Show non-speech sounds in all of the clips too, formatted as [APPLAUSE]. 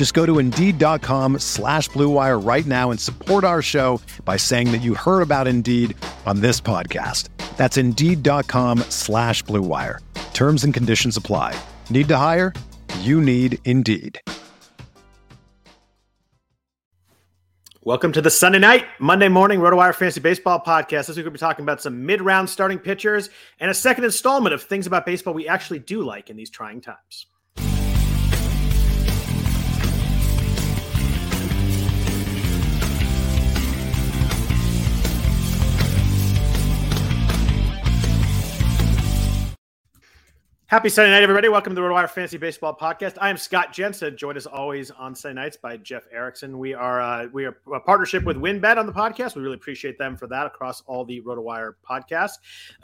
Just go to Indeed.com slash BlueWire right now and support our show by saying that you heard about Indeed on this podcast. That's Indeed.com slash BlueWire. Terms and conditions apply. Need to hire? You need Indeed. Welcome to the Sunday night, Monday morning RotoWire Fantasy Baseball podcast. This week we'll be talking about some mid-round starting pitchers and a second installment of things about baseball we actually do like in these trying times. Happy Sunday night, everybody. Welcome to the RotoWire Fantasy Baseball Podcast. I am Scott Jensen, joined as always on Sunday nights by Jeff Erickson. We are uh, we are a partnership with WynnBET on the podcast. We really appreciate them for that across all the RotoWire podcasts.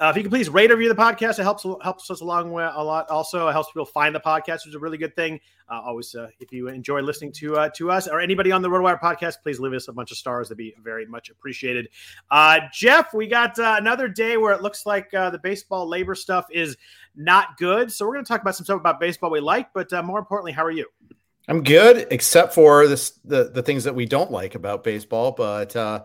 Uh, if you can please rate or review the podcast, it helps helps us along a lot. Also, it helps people find the podcast, which is a really good thing. Uh, always, uh, if you enjoy listening to uh, to us or anybody on the RotoWire podcast, please leave us a bunch of stars. That'd be very much appreciated. Uh, Jeff, we got another day where it looks like the baseball labor stuff is not good. So we're going to talk about some stuff about baseball we like, but more importantly, how are you? I'm good, except for this the the things that we don't like about baseball. But uh,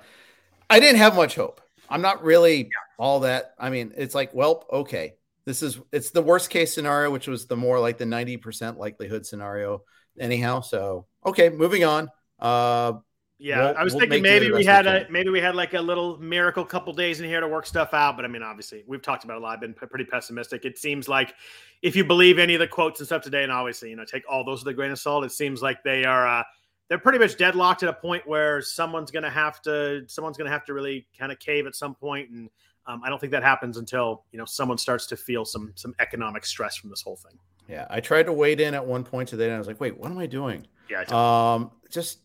I didn't have much hope. I'm not really all that. I mean, it's like, well, okay, this is it's the worst case scenario, which was the more like the 90% likelihood scenario, anyhow. So okay, moving on. Uh yeah, we'll, I was we'll thinking maybe we had a maybe we had like a little miracle couple days in here to work stuff out. But I mean, obviously, we've talked about a lot. I've been pretty pessimistic. It seems like if you believe any of the quotes and stuff today, and obviously, you know, take all those with a grain of salt, it seems like they are uh, they're pretty much deadlocked at a point where someone's going to have to someone's going to have to really kind of cave at some point and um, I don't think that happens until you know someone starts to feel some some economic stress from this whole thing. Yeah, I tried to wade in at one point today, and I was like, "Wait, what am I doing?" Yeah, um, just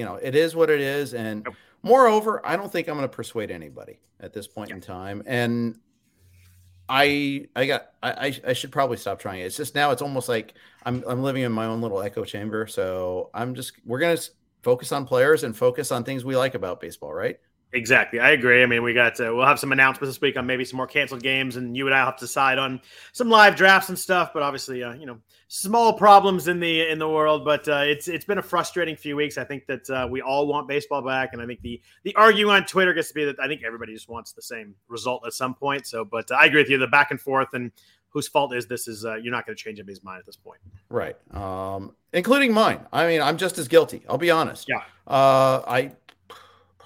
you know, it is what it is, and yep. moreover, I don't think I'm going to persuade anybody at this point yep. in time, and I I got I I should probably stop trying it. It's just now it's almost like I'm I'm living in my own little echo chamber. So I'm just we're gonna focus on players and focus on things we like about baseball, right? Exactly, I agree. I mean, we got to, we'll have some announcements this week on maybe some more canceled games, and you and I have to decide on some live drafts and stuff. But obviously, uh, you know, small problems in the in the world. But uh, it's it's been a frustrating few weeks. I think that uh, we all want baseball back, and I think the the argument on Twitter gets to be that I think everybody just wants the same result at some point. So, but uh, I agree with you. The back and forth and whose fault is this is uh, you're not going to change anybody's mind at this point right um including mine i mean i'm just as guilty i'll be honest yeah uh i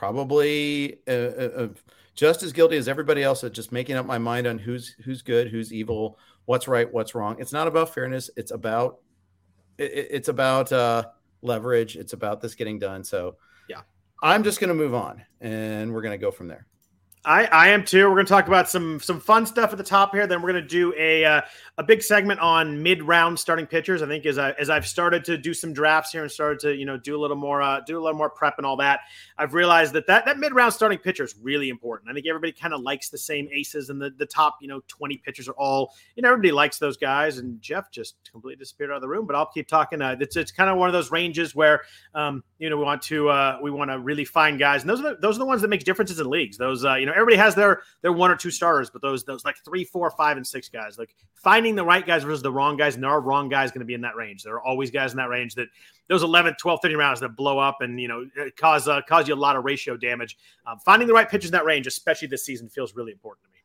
probably uh, uh, uh, just as guilty as everybody else at just making up my mind on who's who's good, who's evil, what's right, what's wrong. It's not about fairness. It's about it, it's about uh, leverage. It's about this getting done. So yeah, I'm just going to move on, and we're going to go from there. I, I am too. We're going to talk about some some fun stuff at the top here. Then we're going to do a uh, a big segment on mid round starting pitchers. I think as I as I've started to do some drafts here and started to you know do a little more uh, do a little more prep and all that, I've realized that that, that mid round starting pitcher is really important. I think everybody kind of likes the same aces and the the top you know twenty pitchers are all you know everybody likes those guys. And Jeff just completely disappeared out of the room. But I'll keep talking. Uh, it's it's kind of one of those ranges where um, you know we want to uh, we want to really find guys, and those are the, those are the ones that make differences in leagues. Those uh, you know everybody has their their one or two starters, but those those like three, four, five, and six guys, like finding the right guys versus the wrong guys, and there are wrong guys going to be in that range. There are always guys in that range that those 11, 12, 13 rounds that blow up and you know cause uh, cause you a lot of ratio damage. Um, finding the right pitchers in that range, especially this season, feels really important to me.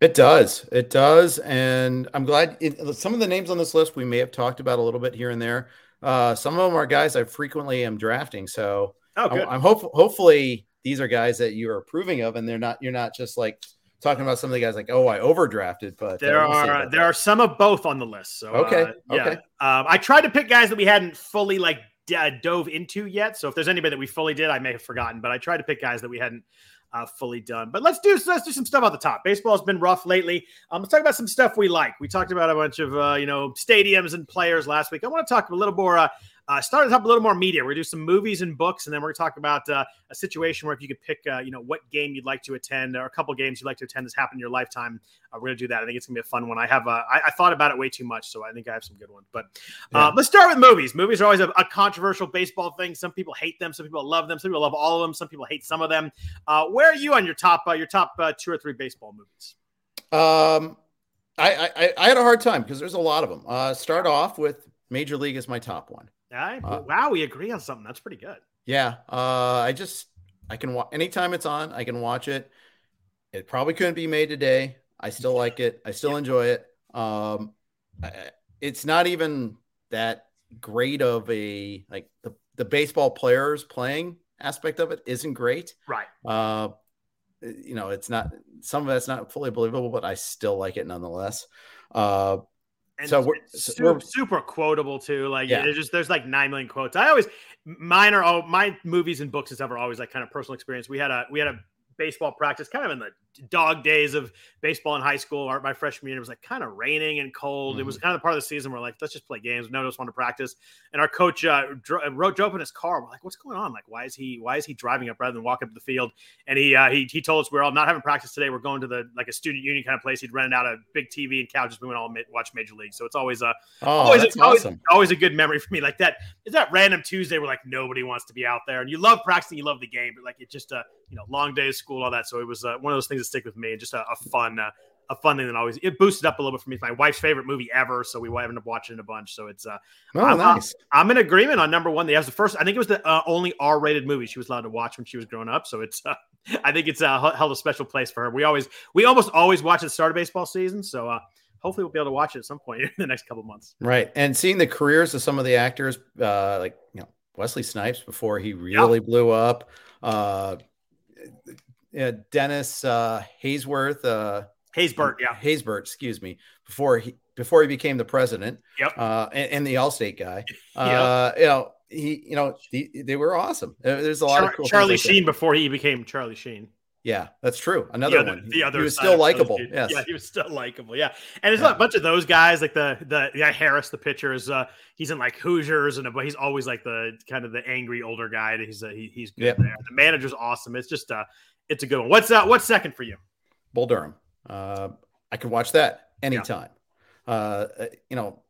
It does. It does. And I'm glad it, some of the names on this list we may have talked about a little bit here and there. Uh, some of them are guys I frequently am drafting. So oh. I'm, I'm hopeful, hopefully these are guys that you are approving of, and they're not. You're not just like talking about some of the guys like, oh, I overdrafted, but uh, there are there that. are some of both on the list. So okay, uh, yeah. okay. Um, I tried to pick guys that we hadn't fully like d- uh, dove into yet. So if there's anybody that we fully did, I may have forgotten. But I tried to pick guys that we hadn't uh, fully done. But let's do let's do some stuff at the top. Baseball's been rough lately. Um, let's talk about some stuff we like. We talked about a bunch of uh, you know stadiums and players last week. I want to talk a little more. Uh, uh, start to talk a little more media. We're gonna do some movies and books, and then we're gonna talk about uh, a situation where if you could pick, uh, you know, what game you'd like to attend, or a couple games you'd like to attend that's happened in your lifetime. Uh, we're gonna do that. I think it's gonna be a fun one. I have, uh, I, I, thought about it way too much, so I think I have some good ones. But uh, yeah. let's start with movies. Movies are always a, a, controversial baseball thing. Some people hate them, some people love them, some people love all of them, some people hate some of them. where are you on your top, your top two or three baseball movies? Um, I, I, I had a hard time because there's a lot of them. start off with Major League is my top one. Right. Uh, wow, we agree on something. That's pretty good. Yeah. Uh, I just I can watch anytime it's on. I can watch it. It probably couldn't be made today. I still like it. I still yeah. enjoy it. Um, it's not even that great of a like the the baseball players playing aspect of it isn't great. Right. Uh, you know, it's not some of it's not fully believable, but I still like it nonetheless. Uh, and so we're, super, we're, super quotable too. Like yeah. there's just there's like nine million quotes. I always mine are all my movies and books and stuff are always like kind of personal experience. We had a we had a baseball practice, kind of in the dog days of baseball in high school. Or my freshman year, it was like kind of raining and cold. Mm-hmm. It was mm-hmm. kind of the part of the season where like let's just play games. None of us want to practice. And our coach uh, dro- wrote drove in his car. We're like, what's going on? Like, why is he why is he driving up rather than walking up the field? And he uh, he he told us we're all not having practice today. We're going to the like a student union kind of place. He'd rented out a big TV and couches. We went all ma- watch Major League. So it's always a oh, always, that's a, always, awesome. always a good memory for me. Like that is that random Tuesday where like nobody wants to be out there and you love practicing, you love the game, but like it just uh you know long day of school, all that. So it was uh, one of those things that stick with me and just a, a fun uh, a fun thing that always it boosted up a little bit for me. It's my wife's favorite movie ever, so we ended up watching it a bunch. So it's uh, oh, I'm, nice. I'm in agreement on number one. That was the first. I think it was the uh, only R-rated movie she was allowed to watch when she was growing up. So it's uh, [LAUGHS] I think it's uh, held a special place for her. We always we almost always watch the start of baseball season. So uh, hopefully we'll be able to watch it at some point [LAUGHS] in the next couple months. Right, and seeing the careers of some of the actors, uh, like you know Wesley Snipes before he really yeah. blew up. Uh, uh, Dennis uh, Haysworth, uh, Haysbert, yeah, Haysbert, excuse me, before he before he became the president, yep, uh, and, and the Allstate guy, [LAUGHS] uh, you know, he, you know, he, they were awesome. There's a lot Char- of cool Charlie Sheen before he became Charlie Sheen. Yeah, that's true. Another the other, one. The other he was still likable. Yes. Yeah, he was still likable. Yeah, and there's yeah. a bunch of those guys, like the the yeah Harris, the pitcher is uh he's in like Hoosiers, and but he's always like the kind of the angry older guy. He's uh, he, he's good yep. there. The manager's awesome. It's just uh it's a good one. What's uh, what's second for you? Bull Durham. Uh, I could watch that anytime. Yeah. Uh, you know,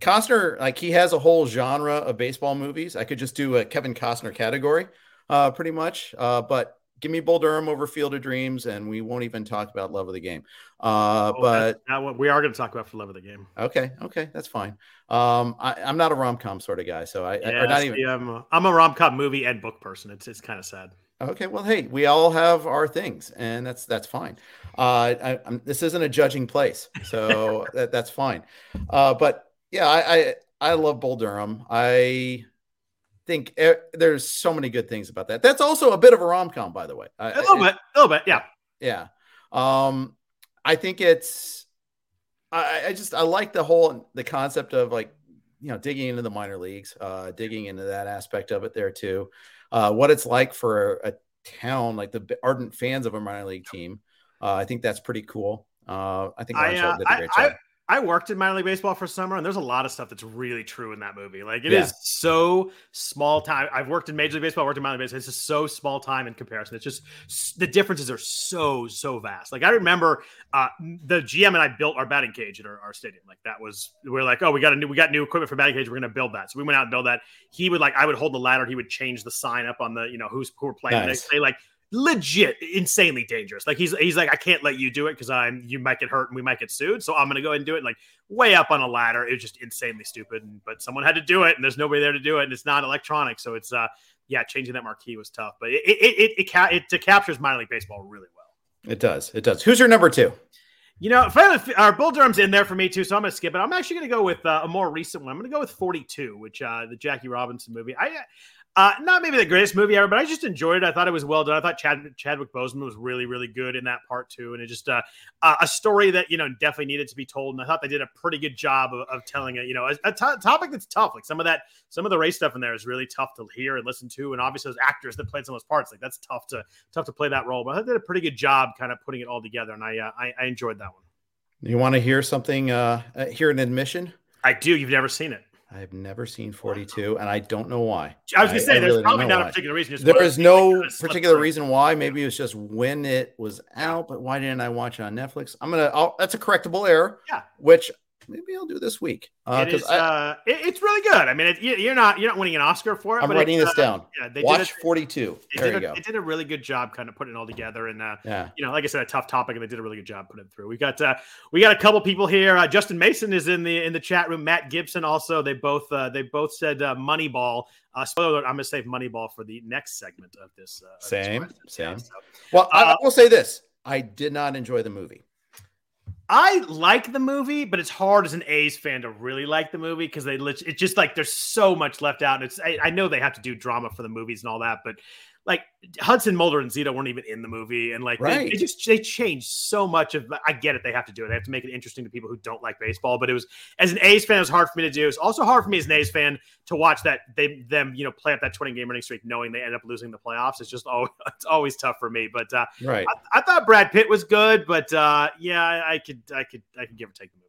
Costner, like he has a whole genre of baseball movies. I could just do a Kevin Costner category, uh, pretty much. Uh, but give me Bull Durham over Field of Dreams, and we won't even talk about Love of the Game. Uh, oh, but what we are going to talk about for Love of the Game. Okay, okay, that's fine. Um, I, am not a rom com sort of guy, so I, yeah, I not even. I'm a, I'm a rom com movie and book person. It's it's kind of sad. Okay, well, hey, we all have our things, and that's that's fine. Uh, I, this isn't a judging place, so [LAUGHS] that, that's fine. Uh, but yeah, I, I, I love Bull Durham. I think there's so many good things about that. That's also a bit of a rom com, by the way. A little bit, a little bit, yeah, yeah. Um, I think it's. I, I just I like the whole the concept of like you know digging into the minor leagues, uh, digging into that aspect of it there too uh, what it's like for a, town like the ardent fans of a minor league team. Uh, I think that's pretty cool. Uh, I think I, uh, did a great I, job. I, I, worked in minor league baseball for summer, and there's a lot of stuff that's really true in that movie. Like it yeah. is so small time. I've worked in major league baseball, I worked in minor league baseball. It's just so small time in comparison. It's just the differences are so so vast. Like I remember uh, the GM and I built our batting cage at our, our, stadium. Like that was we are like, oh, we got a new we got new equipment for batting cage. We're gonna build that. So we went out and built that. He would like I would hold the ladder. He would change the sign up on the you know who's who were playing. Nice. They like legit insanely dangerous. Like he's he's like I can't let you do it because I'm you might get hurt and we might get sued. So I'm gonna go ahead and do it. Like way up on a ladder. It was just insanely stupid. But someone had to do it, and there's nobody there to do it, and it's not electronic. So it's uh yeah, changing that marquee was tough. But it it it, it, it, it captures minor league baseball really well. It does. It does. Who's your number two? You know, finally our Bull Durham's in there for me too, so I'm going to skip it. I'm actually going to go with uh, a more recent one. I'm going to go with 42, which uh, the Jackie Robinson movie. I Uh, not maybe the greatest movie ever, but I just enjoyed it. I thought it was well done. I thought Chad, Chadwick Boseman was really, really good in that part too, and it just uh, a story that you know definitely needed to be told. And I thought they did a pretty good job of, of telling it. You know, a, topic that's tough. Like some of that, some of the race stuff in there is really tough to hear and listen to, and obviously those actors that played some of those parts, like that's tough to tough to play that role. But I thought they did a pretty good job, kind of putting it all together, and I uh, I, I, enjoyed that one. You want to hear something? Uh, uh hear an admission? I do. You've never seen it. I've never seen 42, and I don't know why. I was going to say, I there's really probably not why. a particular reason. There is no particular reason why. Maybe it was just when it was out, but why didn't I watch it on Netflix? I'm gonna. I'll, that's a correctable error. Yeah. Which maybe I'll do this week. Uh, it is, I, uh, it, it's really good. I mean, it, you're not you're not winning an Oscar for it. I'm writing this uh, down. Yeah, they watch did 42. There you a, go. They did a really good job, kind of putting it all together. And uh, yeah, you know, like I said, a tough topic, and they did a really good job putting it through. We got uh, we got a couple people here. Uh, Justin Mason is in the in the chat room. Matt Gibson also. They both uh, they both said uh, Moneyball. Uh, spoiler alert, I'm going to save Moneyball for the next segment of this. Uh, same, this same. So. Well, I, I will say this: I did not enjoy the movie. I like the movie, but it's hard as an A's fan to really like the movie because they it's just like there's so much left out. And it's I, I, know they have to do drama for the movies and all that, but like Hudson Mulder and Zito weren't even in the movie, and like right. they, they, just they changed so much of. I get it; they have to do it. They have to make it interesting to people who don't like baseball. But it was as an A's fan, it was hard for me to do. It's also hard for me as an A's fan to watch that they them you know play up that twenty game winning streak, knowing they end up losing the playoffs. It's just always [LAUGHS] it's always tough for me. But uh, right, I, I, thought Brad Pitt was good, but uh, yeah, I, I could I could I could give or take the movie.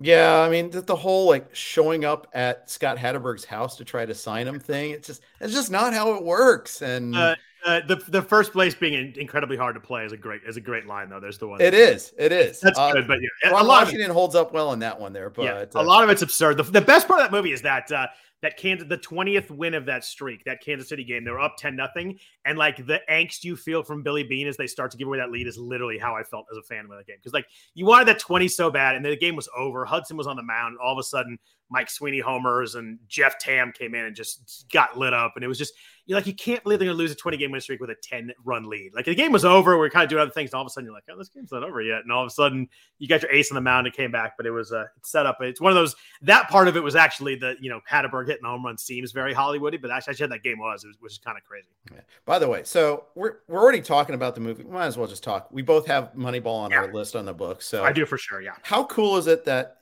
Yeah, I mean the, the, whole like showing up at Scott Hatteberg's house to try to sign him thing. It's just it's just not how it works. And uh, uh, the the first place being incredibly hard to play is a great is a great line though. There's the one. It is. It is. That's uh, good, but yeah, Ron a lot Washington of it, holds up well in that one there. But yeah, a lot of it's absurd. The, the best part of that movie is that uh, that Kansas, the 20th win of that streak, that Kansas City game, they were up 10 nothing. And like the angst you feel from Billy Beane as they start to give away that lead is literally how I felt as a fan of that game. Because like you wanted that 20 so bad, and then the game was over. Hudson was on the mound. And All of a sudden, Mike Sweeney homers and Jeff Tam came in and just got lit up. And it was just, you're like, you can't believe they're going to lose a 20 game win streak with a 10 run lead. Like the game was over. We are kind of doing other things. And all of a sudden, you're like, oh, this game's not over yet. And all of a sudden, you got your ace on the mound and came back. But it was uh, set up. It's one of those, that part of it was actually the, you know, Hatteberg hitting home run seems very Hollywoody, but actually, actually that game was, was which is kind of crazy. Yeah. By the way, so we're, we're already talking about the movie. Might as well just talk. We both have Moneyball on yeah. our list on the book. So I do for sure. Yeah. How cool is it that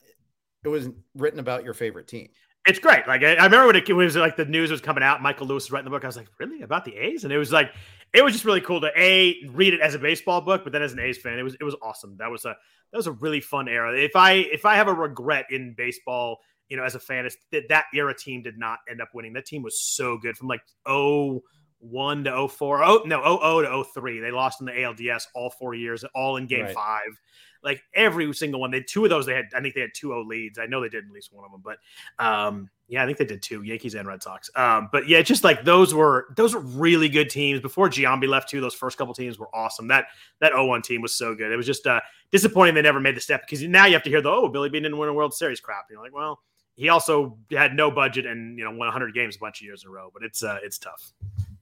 it was written about your favorite team? It's great. Like I, I remember when it, was like the news was coming out, Michael Lewis was writing the book. I was like, really about the A's? And it was like, it was just really cool to a read it as a baseball book, but then as an A's fan, it was it was awesome. That was a that was a really fun era. If I if I have a regret in baseball, you know, as a fan, it's that that era team did not end up winning. That team was so good from like oh one to 04. Oh no, 00 to 03. They lost in the ALDS all four years, all in game right. five like every single one. They two of those they had. I think they had two O leads. I know they did at least one of them, but um, yeah, I think they did two Yankees and Red Sox. Um, but yeah, just like those were those were really good teams. Before Giambi left too, those first couple teams were awesome. That that 0-1 team was so good. It was just uh, disappointing they never made the step because now you have to hear the oh Billy Beane didn't win a World Series crap. And you're like, well, he also had no budget and you know won 100 games a bunch of years in a row. But it's uh, it's tough.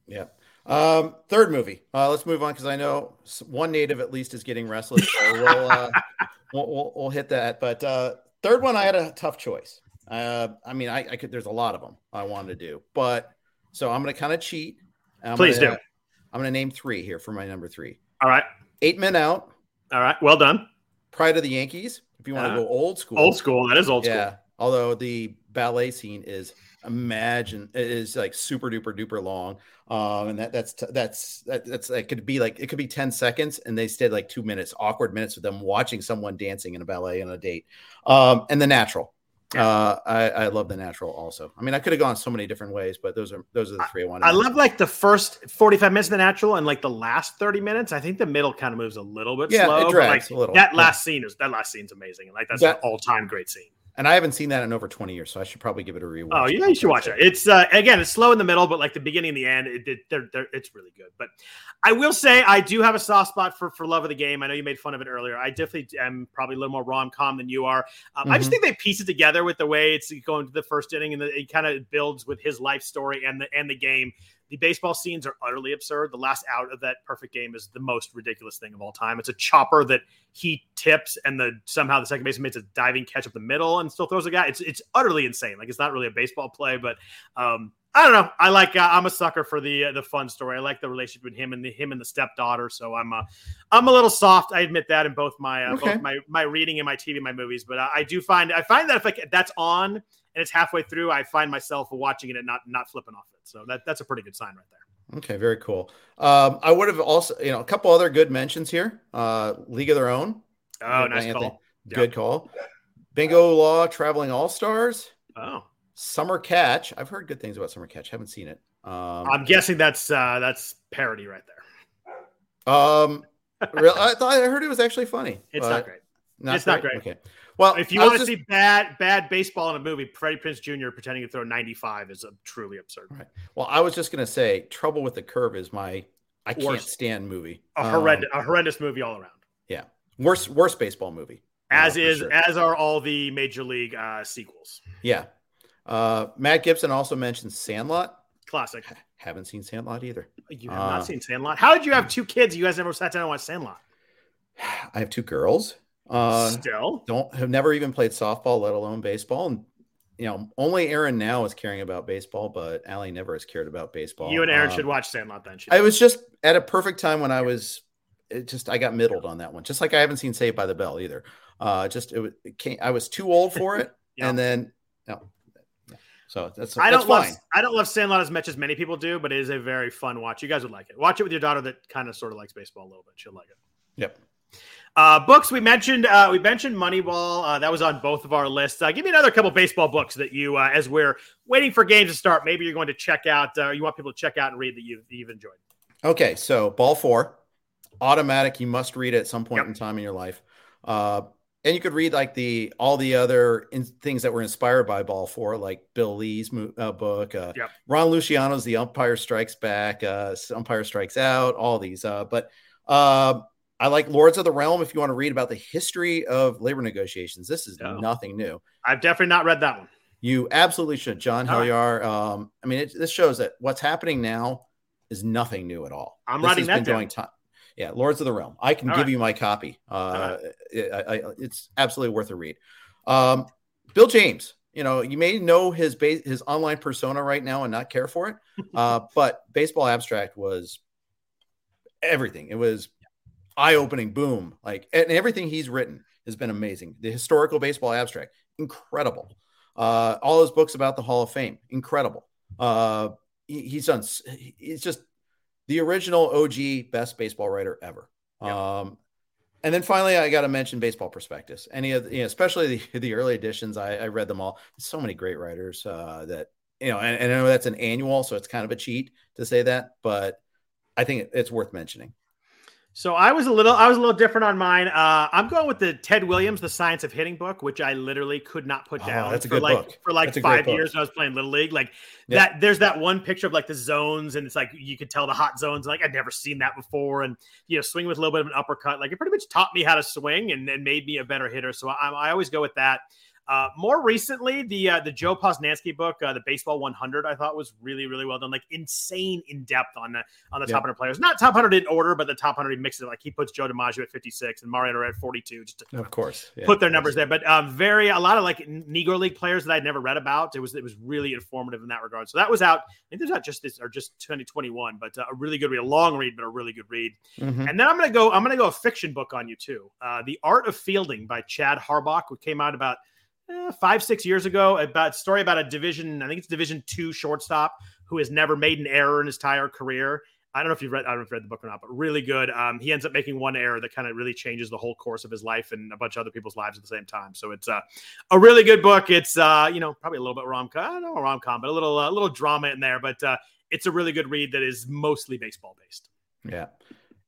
Yeah. Um, third movie. Uh, let's move on because I know one native at least is getting restless. So we'll, uh, [LAUGHS] we'll, we'll, we'll, hit that. But uh, third one, I had a tough choice. Uh, I mean, I, I, could. There's a lot of them I wanted to do, but so I'm going to kind of cheat. I'm Please gonna, do. I'm going to name three here for my number three. All right. Eight Men Out. All right. Well done. Pride of the Yankees. If you want to uh, go old school. Old school. That is old yeah. school. Although the ballet scene is imagine it is like super duper duper long um and that that's that's that, that's it could be like it could be 10 seconds and they stayed like two minutes awkward minutes with them watching someone dancing in a ballet on a date. Um and the natural. Uh i i love the natural also. I mean i could have gone so many different ways but those are those are the three i wanted i love like the first 45 minutes of the natural and like the last 30 minutes. I think the middle kind of moves a little bit yeah, slow it drags like, a little. that last yeah. scene is that last scene's amazing. Like that's that, an all-time great scene and I haven't seen that in over 20 years, so I should probably give it a rewatch. Oh, yeah, you should watch it. It's uh, again, it's slow in the middle, but like the beginning and the end, it, it they're, they're, it's really good. But I will say, I do have a soft spot for for love of the game. I know you made fun of it earlier. I definitely am probably a little more rom com than you are. Um, mm-hmm. I just mm-hmm. think they piece it together with the way it's going to the first inning, and the, it kind of builds with his life story and the and the game. The baseball scenes are utterly absurd. The last out of that perfect game is the most ridiculous thing of all time. It's a chopper that he tips, and the somehow the second baseman makes a diving catch up the middle and still throws a guy. It's it's utterly insane. Like it's not really a baseball play, but um, I don't know. I like. Uh, I'm a sucker for the uh, the fun story. I like the relationship with him and the him and the stepdaughter. So I'm uh, I'm a little soft. I admit that in both my uh, okay. both my my reading and my TV, and my movies. But uh, I do find I find that if like that's on and it's halfway through, I find myself watching it and not not flipping off it. So that that's a pretty good sign right there. Okay, very cool. Um, I would have also, you know, a couple other good mentions here. Uh, League of Their Own. Oh, nice Anthony. call. Good call. Bingo Long, Traveling All Stars. Oh, Summer Catch. I've heard good things about Summer Catch. Haven't seen it. Um, I'm guessing that's uh, that's parody right there. Um, [LAUGHS] real, I thought I heard it was actually funny. It's not great. Not it's great? not great. Okay. Well, if you want to just... see bad bad baseball in a movie, Freddie Prinze Jr. pretending to throw 95 is a truly absurd. Right. Well, I was just gonna say, Trouble with the Curve is my I can't worst. stand movie. A horrendous, um, a horrendous movie all around. Yeah, worst worst baseball movie. As is, sure. as are all the major league uh, sequels. Yeah, uh, Matt Gibson also mentioned Sandlot. Classic. Haven't seen Sandlot either. You have uh, not seen Sandlot. How did you have two kids? You guys never sat down and watched Sandlot. I have two girls. Uh, Still, don't have never even played softball, let alone baseball. And you know, only Aaron now is caring about baseball, but Allie never has cared about baseball. You and Aaron um, should watch Sandlot then. I was just at a perfect time when I was. It just I got middled on that one. Just like I haven't seen Saved by the Bell either. Uh, just it, it came, I was too old for it, [LAUGHS] yeah. and then no, so that's I don't love I don't love Sandlot as much as many people do, but it is a very fun watch. You guys would like it. Watch it with your daughter that kind of sort of likes baseball a little bit. She'll like it. Yep. Uh, books we mentioned uh, we mentioned Moneyball uh, that was on both of our lists. Uh, give me another couple baseball books that you uh, as we're waiting for games to start. Maybe you're going to check out uh, you want people to check out and read that you've, you've enjoyed. Okay, so Ball Four, automatic. You must read it at some point yep. in time in your life. And you could read like the all the other in, things that were inspired by Ball Four, like Bill Lee's uh, book, uh, yep. Ron Luciano's The Umpire Strikes Back, uh, Umpire Strikes Out, all these. Uh, but uh, I like Lords of the Realm. If you want to read about the history of labor negotiations, this is oh. nothing new. I've definitely not read that one. You absolutely should, John Hilliard. Right. Um, I mean, it, this shows that what's happening now is nothing new at all. I'm this writing that down. Time. Yeah, Lords of the Realm. I can All give right. you my copy. Uh, right. it, I, it's absolutely worth a read. Um, Bill James. You know, you may know his base, his online persona right now and not care for it, [LAUGHS] uh, but Baseball Abstract was everything. It was eye opening. Boom! Like and everything he's written has been amazing. The historical baseball abstract, incredible. Uh, all his books about the Hall of Fame, incredible. Uh, he, he's done. He's just the original OG best baseball writer ever. Um, and then finally, I got to mention Baseball Prospectus. Any of the, you know, especially the, [LAUGHS] the early editions, I, I read them all. So many great writers uh, that you know, and, and I know that's an annual, so it's kind of a cheat to say that, but I think it's worth mentioning. So I was a little, I was a little different on mine. Uh, I'm going with the Ted Williams, The Science of Hitting book, which I literally could not put oh, down that's a for good like book. for like five years when I was playing Little League. Like that, there's that one picture of like the zones, and it's like you could tell the hot zones. Like I'd never seen that before, and you know, swing with a little bit of an uppercut. Like it pretty much taught me how to swing and, and made me a better hitter. So I, I always go with that. Uh, more recently, the uh, the Joe Posnanski book, uh, the Baseball 100, I thought was really really well done. Like insane in depth on the on the top 100 players. Not top 100 in order, but the top 100 he mixes it. Like he puts Joe DiMaggio at 56 and Mariano at 42, just to of course yeah, put their numbers there. But um, very a lot of like Negro League players that I'd never read about. It was it was really informative in that regard. So that was out. I think there's not just this or just 2021, but uh, a really good read, a long read, but a really good read. Mm-hmm. And then I'm gonna go. I'm gonna go a fiction book on you too. Uh, the Art of Fielding by Chad Harbach, which came out about eh, five six years ago about story about a division i think it's division two shortstop who has never made an error in his entire career i don't know if you've read i don't know if you've read the book or not but really good um, he ends up making one error that kind of really changes the whole course of his life and a bunch of other people's lives at the same time so it's uh, a really good book it's uh, you know probably a little bit rom-com i don't know rom-com but a little uh, little drama in there but uh, it's a really good read that is mostly baseball based yeah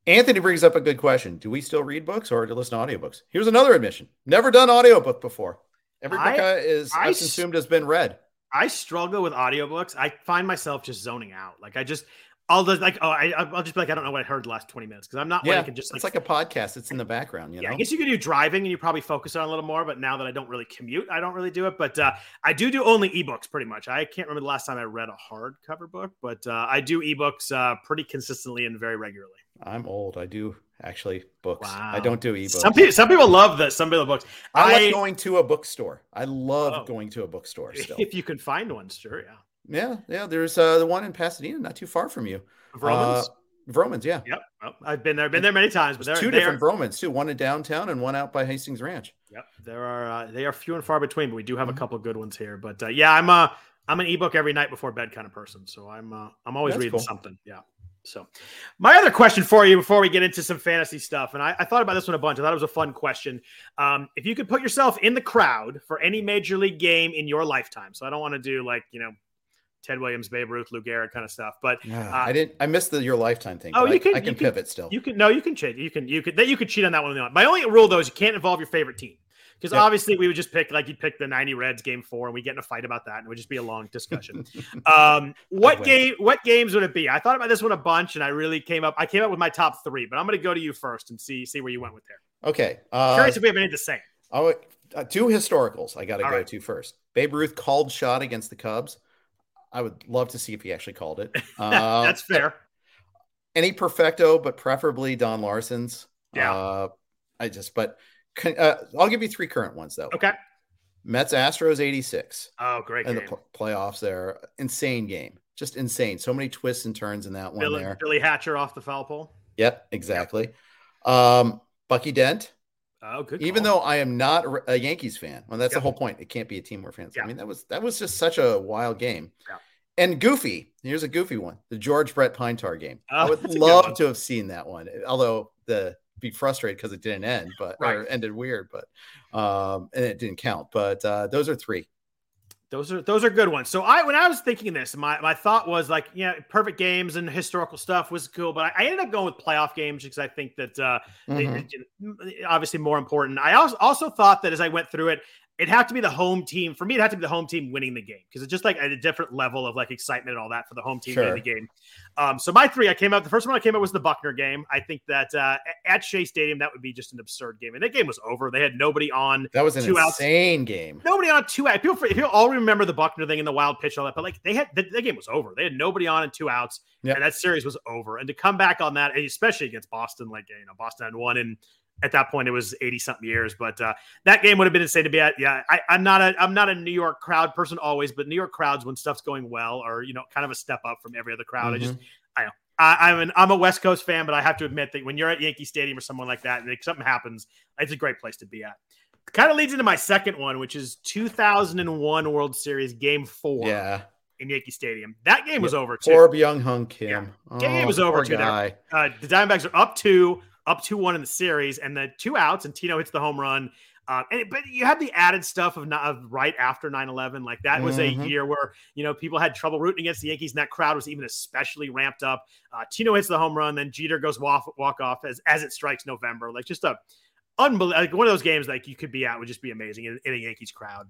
Anthony brings up a good question. Do we still read books or to listen to audiobooks? Here's another admission. Never done audiobook before. Every book I, is I, I've consumed has been read. I struggle with audiobooks. I find myself just zoning out. Like I just I'll just like oh I I'll just be like I don't know what I heard the last 20 minutes because I'm not yeah, I can just like, it's like a podcast. It's in the background, you yeah, know. I guess you could do driving and you probably focus on a little more, but now that I don't really commute, I don't really do it. But uh, I do do only ebooks pretty much. I can't remember the last time I read a hardcover book, but uh, I do ebooks uh, pretty consistently and very regularly. I'm old. I do actually books. Wow. I don't do ebooks. Some people, some people love that. Some people books. I, I like going to a bookstore. I love oh, going to a bookstore. [LAUGHS] Still, if you can find one, sure, yeah. Yeah, yeah. There's uh, the one in Pasadena, not too far from you. Romans. Uh, Vromans, yeah. Yep. I've been there, been there many times, but there two different Vromans too. One in downtown and one out by Hastings Ranch. Yep. There are uh, they are few and far between, but we do have Mhm. a couple good ones here. But uh, yeah, I'm uh I'm an ebook every night before bed kind of person, so I'm uh, I'm always That's reading cool. something. Yeah. So, my other question for you before we get into some fantasy stuff, and I, I thought about this one a bunch. I thought it was a fun question. Um, if you could put yourself in the crowd for any major league game in your lifetime, so I don't want to do like you know Ted Williams, Babe Ruth, Lou Gehrig kind of stuff, but Yeah, Uh, I didn't. I missed the your lifetime thing. Oh, you I, can- I can- pivot still. You can no, you can cheat. You can you could that you could cheat on that one. My only rule though is you can't involve your favorite team because Yep. obviously we would just pick like you'd pick the ninety Reds game four and we get in a fight about that and it would just be a long discussion. [LAUGHS] um, what game? What games would it be? I thought about this one a bunch and I really came up. I came up with my top three, but I'm going to go to you first and see see where you went with there. okay. Uh, Curious if we have any the same. oh, uh, two historicals. I got to All go right. to first. Babe Ruth called shot against the Cubs. I would love to see if he actually called it. [LAUGHS] Uh, That's fair. any perfecto, but preferably Don Larsen's. Yeah. Uh, I just, but uh, I'll give you three current ones though. Okay. Mets Astros 86 Oh, great and the pl- playoffs there. Insane game. Just insane. So many twists and turns in that one Billy, there. Billy Hatcher off the foul pole. Yep, exactly. Um, Bucky Dent, Oh, good. even call. though I am not a- Yankees fan, well, that's Yeah. the whole point. It can't be a team we're fans. Yeah. I mean, that was that was just such a wild game. Yeah. And Goofy, here's a goofy one: the George Brett Pine Tar game. I Oh, would good one. love to have seen that one, although the be frustrated because it didn't end, but or ended weird, but um, and it didn't count. But uh, those are three. Those are those are good ones. So I when I was thinking this, my, my thought was like, yeah, perfect games and historical stuff was cool, but I, I ended up going with playoff games because I think that uh, Mhm. they- obviously more important. I also also thought that as I went through it, it'd have to be the home team. For me, it had to be the home team winning the game because it's just like at a different level of like excitement and all that for the home team Sure. winning the game. Um, so my three, I came out. The first one I came out was the Buckner game. I think that uh, at Shea Stadium that would be just an absurd game, and that game was over. They had nobody on That was an Two outs. insane game. nobody on two outs. People, people all remember the Buckner thing and the wild pitch all that, but like they had the, the game was over. They had nobody on and two outs, Yep. and that series was over. And to come back on that, especially against Boston, like you know, Boston had won in at that point it was 80 something years, but uh, that game would have been insane to be at. Yeah, I, I'm not a I'm not a New York crowd person always, but New York crowds when stuff's going well are you know kind of a step up from every other crowd. I just Mm-hmm. I, I'm an I'm a West Coast fan, but I have to admit that when you're at Yankee Stadium or someone like that, and like, something happens, it's a great place to be at. Kind of leads into my second one, which is 2001 World Series Game Four Yeah. in Yankee Stadium. That game was over too. Poor Byung Hyun Kim. Yeah. Game Oh, was over poor too there. Uh, the Diamondbacks are up two, up two one in the series, and the two outs, and Tino hits the home run. Um, and but you have the added stuff of not of right after 9-11. Like that was Mhm. a year where you know people had trouble rooting against the Yankees, and that crowd was even especially ramped up. Uh, Tino hits the home run, then Jeter goes walk, walk off as as it strikes November. Like just a unbelievable like one of those games like you could be at would just be amazing in, in a Yankees crowd.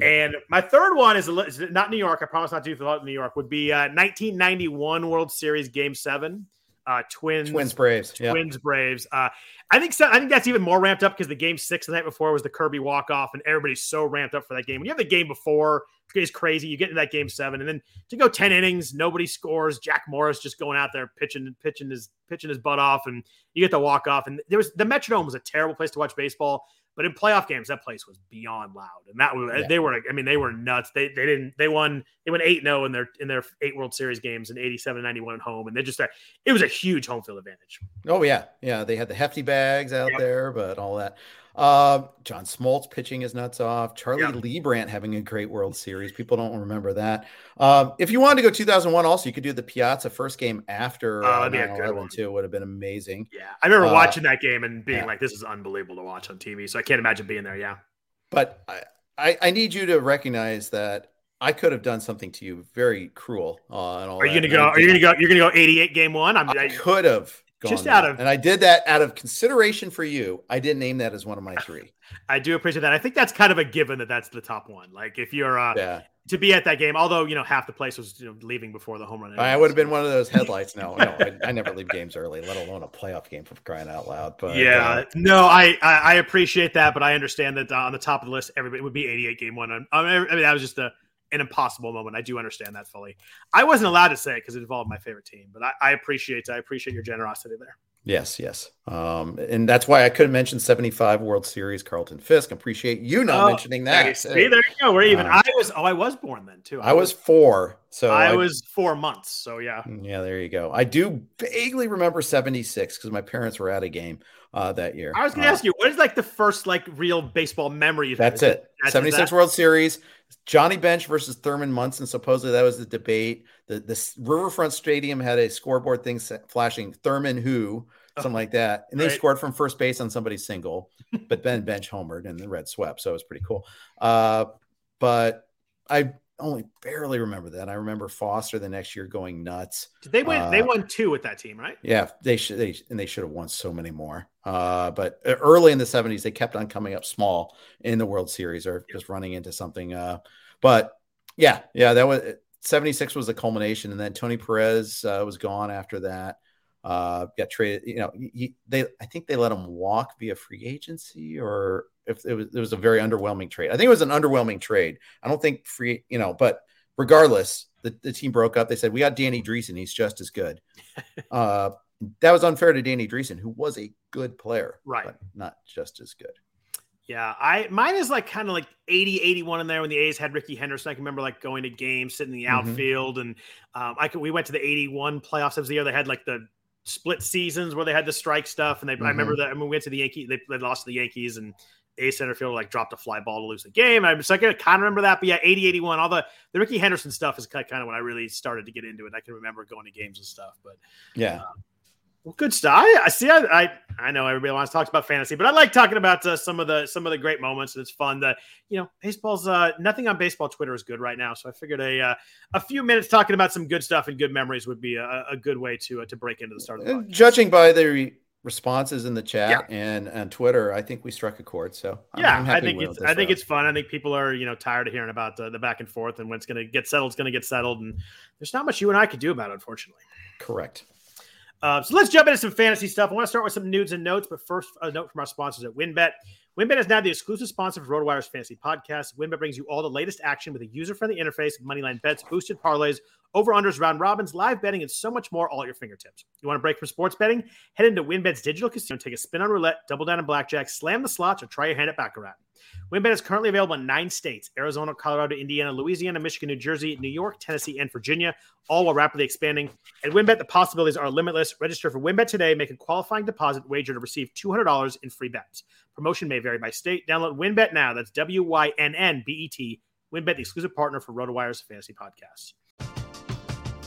And my third one is, is not New York. I promise not to do New York. Would be uh, 1991 World Series Game Seven, uh, Twins Twins Braves. Yeah. Twins Braves. Uh, I think so, I think that's even more ramped up because the game six the night before was the Kirby walk off, and everybody's so ramped up for that game. When you have the game before, it's crazy. You get into that game seven, and then to go ten innings, nobody scores. Jack Morris just going out there pitching, pitching his pitching his butt off, and you get the walk off. And there was the Metrodome was a terrible place to watch baseball. But in playoff games, that place was beyond loud, and that was Yeah. they were. I mean, they were nuts. They they didn't. They won. They went eight 0 in their in their eight World Series games in 87 91 at home, and they just it was a huge home field advantage. Oh yeah, yeah. They had the hefty bags out Yep. there, but all that. Uh, John Smoltz pitching his nuts off. Charlie Yep. Leibrandt having a great World Series. People don't remember that. Um, if you wanted to go 2001, also you could do the Piazza first game after Oh, uh, that'd be a good one. too. Would have been amazing. Yeah, I remember Uh, watching that game and being yeah. like, "This is unbelievable to watch on TV." So I can't imagine being there. Yeah, But I, I, I need you to recognize that I could have done something to you very cruel. Uh, and all are you that, gonna go? Are you gonna go? You're gonna go 88 game one? I'm. I I, could have Just that. out of- and I did that out of consideration for you. I didn't name that as one of my [LAUGHS] three. I do appreciate that. I think that's kind of a given that that's the top one. Like if you're uh, Yeah, to be at that game, although you know half the place was you know, leaving before the home run. I would have been one of those headlights. No, no, I, I never leave games early, let alone a playoff game for crying out loud. But yeah, uh, no, I, I I appreciate that, but I understand that uh, on the top of the list, everybody would be 88 game one. I I mean that was just a an impossible moment. I do understand that fully. I wasn't allowed to say it because it involved my favorite team, but I, I appreciate I appreciate your generosity there. Yes, yes. Um, and that's why I couldn't mention 75 World Series Carlton Fisk. Appreciate you not Oh, mentioning that. See, there you go. We're even. Um, I was. Oh, I was born then too. I was four. So I was four months. So yeah. Yeah, there you go. I do vaguely remember 76 because my parents were at a game uh, that year. I was going to Uh, ask you, what is like the first like real baseball memory? That's it. that's- 76 that- World Series. Johnny Bench versus Thurman Munson. Supposedly that was the debate. The this Riverfront Stadium had a scoreboard thing flashing Thurman who, something like that. And they Right. scored from first base on somebody's single, but Ben Bench homered and the red swept. So it was pretty cool. Uh, but I only barely remember that. I remember Foster the next year going nuts. Did they win? they uh, won two with that team, right? Yeah, they should they and they should have won so many more. Uh, but early in the 70s, they kept on coming up small in the World Series or just running into something. Uh, but yeah, yeah, that was 76 was the culmination, and then Tony Perez uh, was gone after that. Uh, got traded. You know, he, they I think they let him walk via free agency, or if it was it was a very underwhelming trade. I think it was an underwhelming trade. I don't think free. You know, but regardless, the, the team broke up. They said we got Danny Driessen. He's just as good. [LAUGHS] uh, that was unfair to Danny Driessen, who was a good player, Right. but not just as good. Yeah, I mine is like kind of like 80, 81 in there when the A's had Rickey Henderson. I can remember like going to games, sitting in the Mhm. outfield, and um, I could we went to the 81 playoffs. That was the year they had like the split seasons where they had the strike stuff. And they I remember mm-hmm. that I mean, we went to the Yankees. they, they lost to the Yankees and A center fielder like dropped a fly ball to lose the game. I was like, I kind of remember that, but yeah, 80, 81, all the, the Rickey Henderson stuff is kind of when I really started to get into it. I can remember going to games and stuff, but Yeah. Um, well, good stuff. I, I see. I, I I know everybody wants to talk about fantasy, but I like talking about uh, some of the some of the great moments. And it's fun. That you know, baseball's uh, nothing on baseball Twitter is good right now. So I figured a uh, a few minutes talking about some good stuff and good memories would be a, a good way to uh, to break into the start of the Uh, podcast. Judging by the re- responses in the chat and on Twitter, I think we struck a chord. So I'm- yeah, I'm I think it's I think it's fun. I think people are you know tired of hearing about the, the back and forth and when it's going to get settled, it's going to get settled, and there's not much you and I could do about it, unfortunately. correct. Uh, so let's jump into some fantasy stuff. I want to start with some nudes and notes, but first, a note from our sponsors at WynnBET. WynnBET is now the exclusive sponsor for RotoWire's fantasy podcast. WinBet brings you all the latest action with a user-friendly interface, moneyline bets, boosted parlays, over/unders, round robins, live betting, and so much more all at your fingertips. You want to break from sports betting? Head into WynnBET's digital casino take a spin on roulette, double down on blackjack, slam the slots, or try your hand at baccarat. WynnBET is currently available in nine states Arizona, Colorado, Indiana, Louisiana, Michigan, New Jersey, New York, Tennessee, and Virginia, all while rapidly expanding. At WynnBET, the possibilities are limitless. Register for WynnBET today, make a qualifying deposit wager to receive $200 in free bets. Promotion may vary by state. Download WynnBET now. That's W Y N N B E T. WynnBET, the exclusive partner for RotoWire's fantasy podcasts.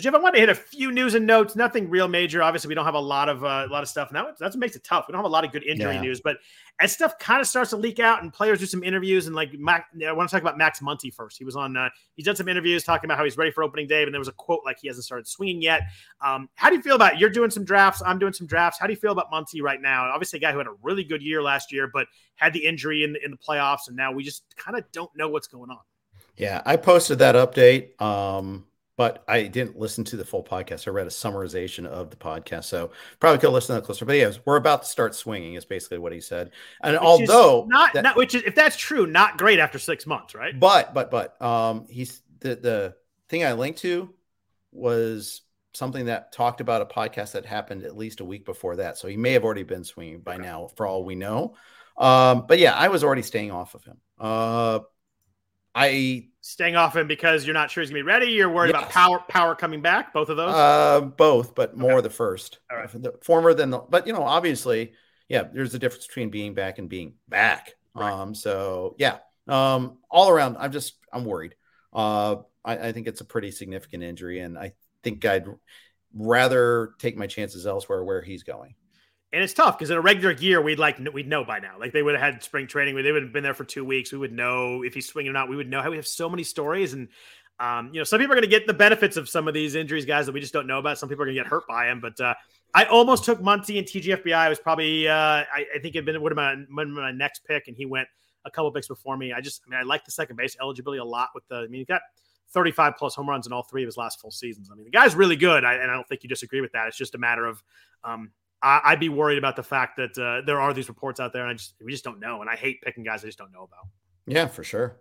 So Jeff, I want to hit a few news and notes. Nothing real major. Obviously, we don't have a lot of uh, a lot of stuff, and that, that's what makes it tough. We don't have a lot of good injury Yeah. news, but as stuff kind of starts to leak out and players do some interviews, and like Mac, I want to talk about Max Muncy first. He was on. Uh, he's done some interviews talking about how he's ready for opening day, and there was a quote like he hasn't started swinging yet. Um, how do you feel about it? You're doing some drafts. I'm doing some drafts. How do you feel about Muncy right now? Obviously, a guy who had a really good year last year, but had the injury in in the playoffs, and now we just kind of don't know what's going on. Yeah, I posted that update, um, but I didn't listen to the full podcast. I read a summarization of the podcast, so probably could listen to that closer. But yeah, we're about to start swinging. Is basically what he said. And Which although not, that- not which is if that's true, not great after six months, right? but but but um, he's the the thing I linked to was something that talked about a podcast that happened at least a week before that. So he may have already been swinging by now, for all we know. Um, but yeah, I was already staying off of him. Uh, I staying off him because you're not sure he's gonna be ready. You're worried about power power coming back. Both of those. Uh, both, but more the first. All right. The former than the, but you know, obviously, yeah, there's a difference between being back and being back. Right. Um, so yeah, um, all around, I'm just, I'm worried. Uh, I, I think it's a pretty significant injury, and I think I'd rather take my chances elsewhere where he's going. And it's tough because in a regular year we'd like we'd know by now. Like they would have had spring training. They would have been there for two weeks. We would know if he's swinging or not. We would know how we have so many stories and. Um, you know, some people are going to get the benefits of some of these injuries, guys, that we just don't know about. Some people are going to get hurt by him, But uh, I almost took Muncy and TGFBI. I was probably, uh, I, I think it been would have been my, next pick, and he went a couple picks before me. I just, I mean, I like the second base eligibility a lot. With the, I mean, he got 35 plus home runs in all three of his last full seasons. I mean, the guy's really good, I, and I don't think you disagree with that. It's just a matter of, um, I, I'd be worried about the fact that uh, there are these reports out there, and I just we just don't know. And I hate picking guys I just don't know about. Yeah, for sure.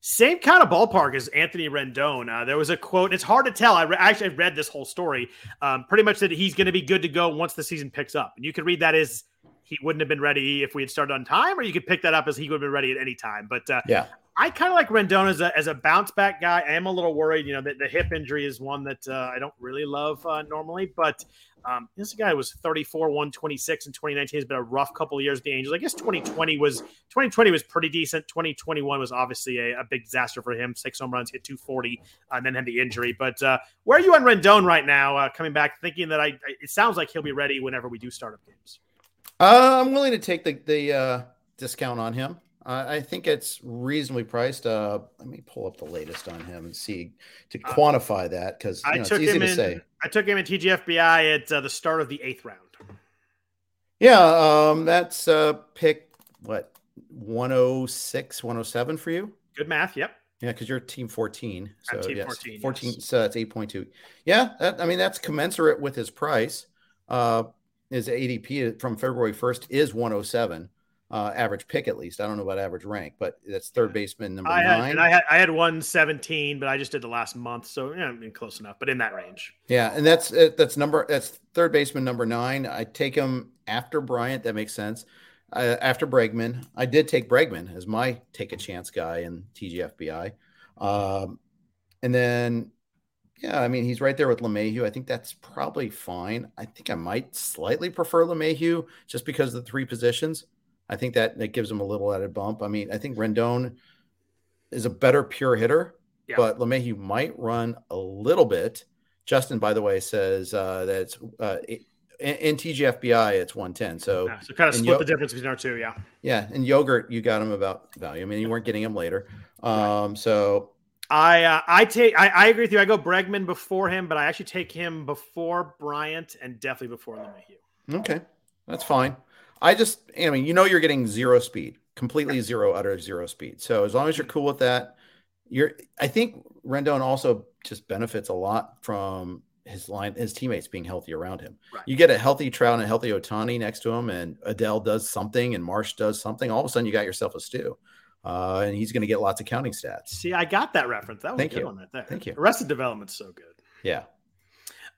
Same kind of ballpark as Anthony Rendon. Uh, there was a quote. It's hard to tell. I re- actually read this whole story. Um, pretty much that he's going to be good to go once the season picks up. And you could read that as he wouldn't have been ready if we had started on time, or you could pick that up as he would have been ready at any time. But uh, Yeah. I kind of like Rendon as a, as a bounce back guy. I am a little worried. You know, the, the hip injury is one that uh, I don't really love uh, normally, but um, this guy was 34, 126 in 2019. Has been a rough couple of years. with The Angels, I guess 2020 was 2020 was pretty decent. 2021 was obviously a, a big disaster for him. Six home runs, hit 240, uh, and then had the injury. But uh, where are you on Rendon right now? Uh, coming back, thinking that I, I- it sounds like he'll be ready whenever we do start up games. Uh, I'm willing to take the the uh, discount on him. Uh, I think it's reasonably priced. Uh, let me pull up the latest on him and see to Uh, quantify that because you know, it's easy to in. say. I took him in TGFBI at uh, the start of the eighth round. Yeah, um, that's uh, pick what 106, 107 for you. Good math. Yep. Yeah, because you're team 14. So team yes, 14, 14 yes. so that's 8.2. Yeah, that, I mean that's commensurate with his price. Uh his ADP from February 1st is 107. Uh average pick at least. I don't know about average rank, but that's third baseman number I had, nine. and I had I had one seventeen, but I just did the last month, so yeah, I mean close enough, but in that range. Yeah, and that's uh, that's number that's third baseman number nine. I take him after Bryant. That makes sense. Uh, after Bregman, I did take Bregman as my take a chance guy in TGFBI, um, and then yeah, I mean he's right there with LeMahieu. I think that's probably fine. I think I might slightly prefer LeMahieu just because of the three positions. I think that that gives him a little added bump. I mean, I think Rendon is a better pure hitter, Yeah. but LeMahieu might run a little bit. Justin, by the way, says uh, that it's uh, in, in TGFBI it's 110. So Yeah, so kind of split yo- the difference between our two. Yeah. yeah, and yogurt you got him about value. I mean, you weren't getting him later. Um, so I uh, I take I, I agree with you. I go Bregman before him, but I actually take him before Bryant and definitely before LeMahieu. okay, that's fine. I just, I mean, you know, you're getting zero speed, completely zero, utter zero speed. So as long as you're cool with that, you're. I think Rendon also just benefits a lot from his line, his teammates being healthy around him. Right. You get a healthy Trout and a healthy Ohtani next to him, and Adell does something, and Marsh does something. All of a sudden, you got yourself a stew, uh, and he's going to get lots of counting stats. See, I got that reference. That was Thank a good you. one right there. Thank you. Arrested Development's so good. Yeah,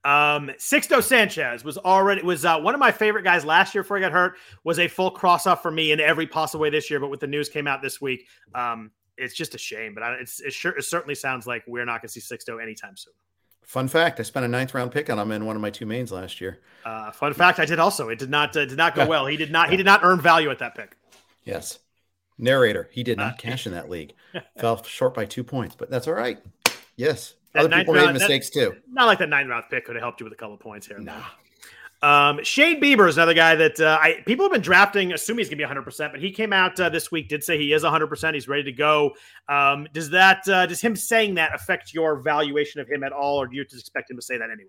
Um, Sixto Sanchez was already was uh, one of my favorite guys last year before he got hurt. Was a full cross off for me in every possible way this year, but with the news came out this week, um, it's just a shame. But I, it's it sure it certainly sounds like we're not going to see Sixto anytime soon. Fun fact: I spent a ninth round pick on him in one of my two mains last year. Uh, fun fact: I did also. It did not uh, did not go [LAUGHS] well. He did not he did not earn value at that pick. Yes, narrator. He did Uh, not cash in that league. [LAUGHS] Fell short by two points, but that's all right. Yes, That other people made round- that- mistakes too. Not like that nine round pick could have helped you with a couple of points here. Nah. Um, Shane Bieber is another guy that uh, I people have been drafting, assuming he's gonna be 100, percent but he came out uh, this week, did say he is 100. percent He's ready to go. Um, does that uh, does him saying that affect your valuation of him at all, or do you just expect him to say that anyway?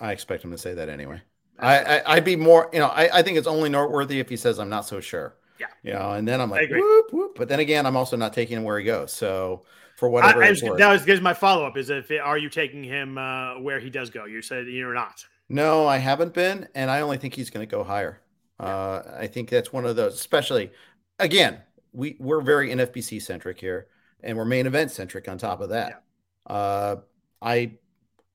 I expect him to say that anyway. I, I I'd be more, you know, I, I think it's only noteworthy if he says I'm not so sure. Yeah. You know, and then I'm like, whoop, whoop. But then again, I'm also not taking him where he goes. So for whatever I it's was, worth. that was, was my follow up. Is if are you taking him uh, where he does go? You said you're not. No, I haven't been, and I only think he's going to go higher. Uh, I think that's one of those, especially again, we we're very NFBC centric here, and we're main event centric on top of that. Uh, I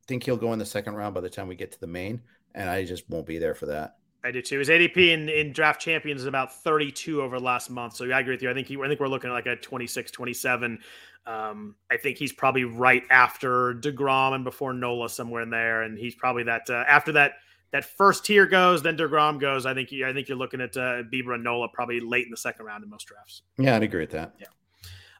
think he'll go in the second round by the time we get to the main, and I just won't be there for that. I do too. His ADP in, in draft champions is about 32 over last month. So I agree with you. I think he, I think we're looking at like a 26, 27. Um, I think he's probably right after Degrom and before Nola somewhere in there, and he's probably that uh, after that that first tier goes, then Degrom goes. I think I think you're looking at uh, Bieber and Nola probably late in the second round in most drafts. Yeah, I'd agree with that.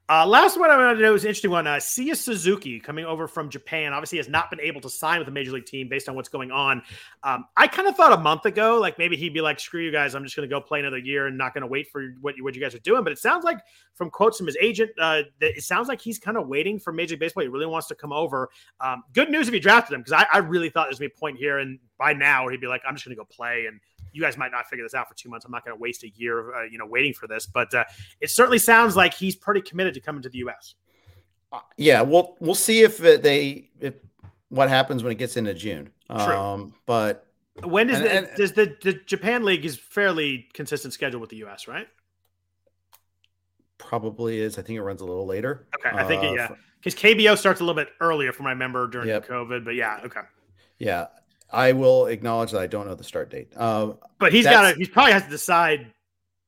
Uh, last one I wanted to know is an interesting one. Uh, Seiya Suzuki coming over from Japan obviously has not been able to sign with a major league team based on what's going on. Um, I kind of thought a month ago, like maybe he'd be like, "Screw you guys, I'm just going to go play another year and not going to wait for what you, what you guys are doing." But it sounds like from quotes from his agent, uh, that it sounds like he's kind of waiting for Major League Baseball. He really wants to come over. Um, good news if he drafted him because I, I really thought there's gonna be a point here and by now he'd be like, "I'm just going to go play." And you guys might not figure this out for two months. I'm not going to waste a year, uh, you know, waiting for this. But uh, it certainly sounds like he's pretty committed to coming to the U.S. Uh, Yeah, we'll we'll see if they if what happens when it gets into June. True. Um, but When does And- the and- does the, the Japan League is fairly consistent schedule with the U.S. right? probably is. I think it runs a little later. Okay, I think it- Uh, yeah. Because KBO starts a little bit earlier, from what I remember during Yep. COVID. But yeah, okay. Yeah, I will acknowledge that I don't know the start date. Uh, But he's got to. He probably has to decide.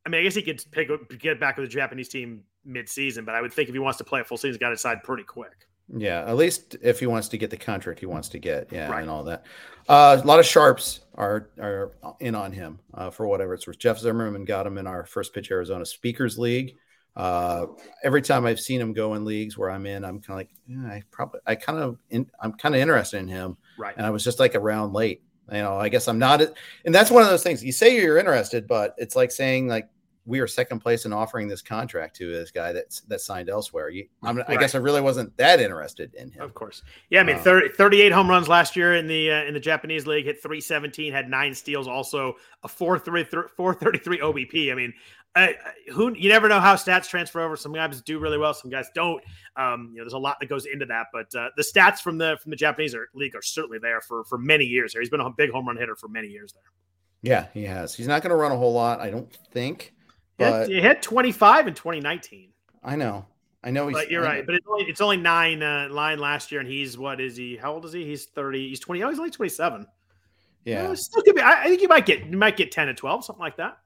I mean, I guess he could pick get back with the Japanese team mid-season, but I would think if he wants to play a full season, he's got to decide pretty quick. yeah, at least if he wants to get the contract he wants to get, yeah, Right. and all that. Uh, a lot of sharps are are in on him uh, for whatever it's worth. Jeff Zimmerman got him in our first pitch Arizona Speakers League. Uh, every time I've seen him go in leagues where I'm in, I'm kind of like, yeah, I probably, I kind of, in, I'm kind of interested in him. Right. and I was just like around late. You know, I guess I'm not, and that's one of those things. You say you're interested, but it's like saying like we are second place in offering this contract to this guy that's that signed elsewhere. You, I'm, I guess I really wasn't that interested in him. Of course. Yeah, I mean, Uh, 30, 38 home runs last year in the uh, in the Japanese league, hit 317, had nine steals, also a 433 433 OBP. I mean, I, I- who you never know how stats transfer over. Some guys do really well, some guys don't. Um, you know, there's a lot that goes into that, but uh, the stats from the from the Japanese are, league are certainly there for for many years. Here, he's been a big home run hitter for many years there. Yeah, he has. He's not going to run a whole lot, I don't think. But he hit 25 in 2019. I know, I know he's. But you're right. But it's only it's only nine uh, line last year, and he's what is he? How old is he? He's 30. He's 20. Oh, he's only 27. yeah, still could be. I, I think you might get you might get 10 to 12, something like that.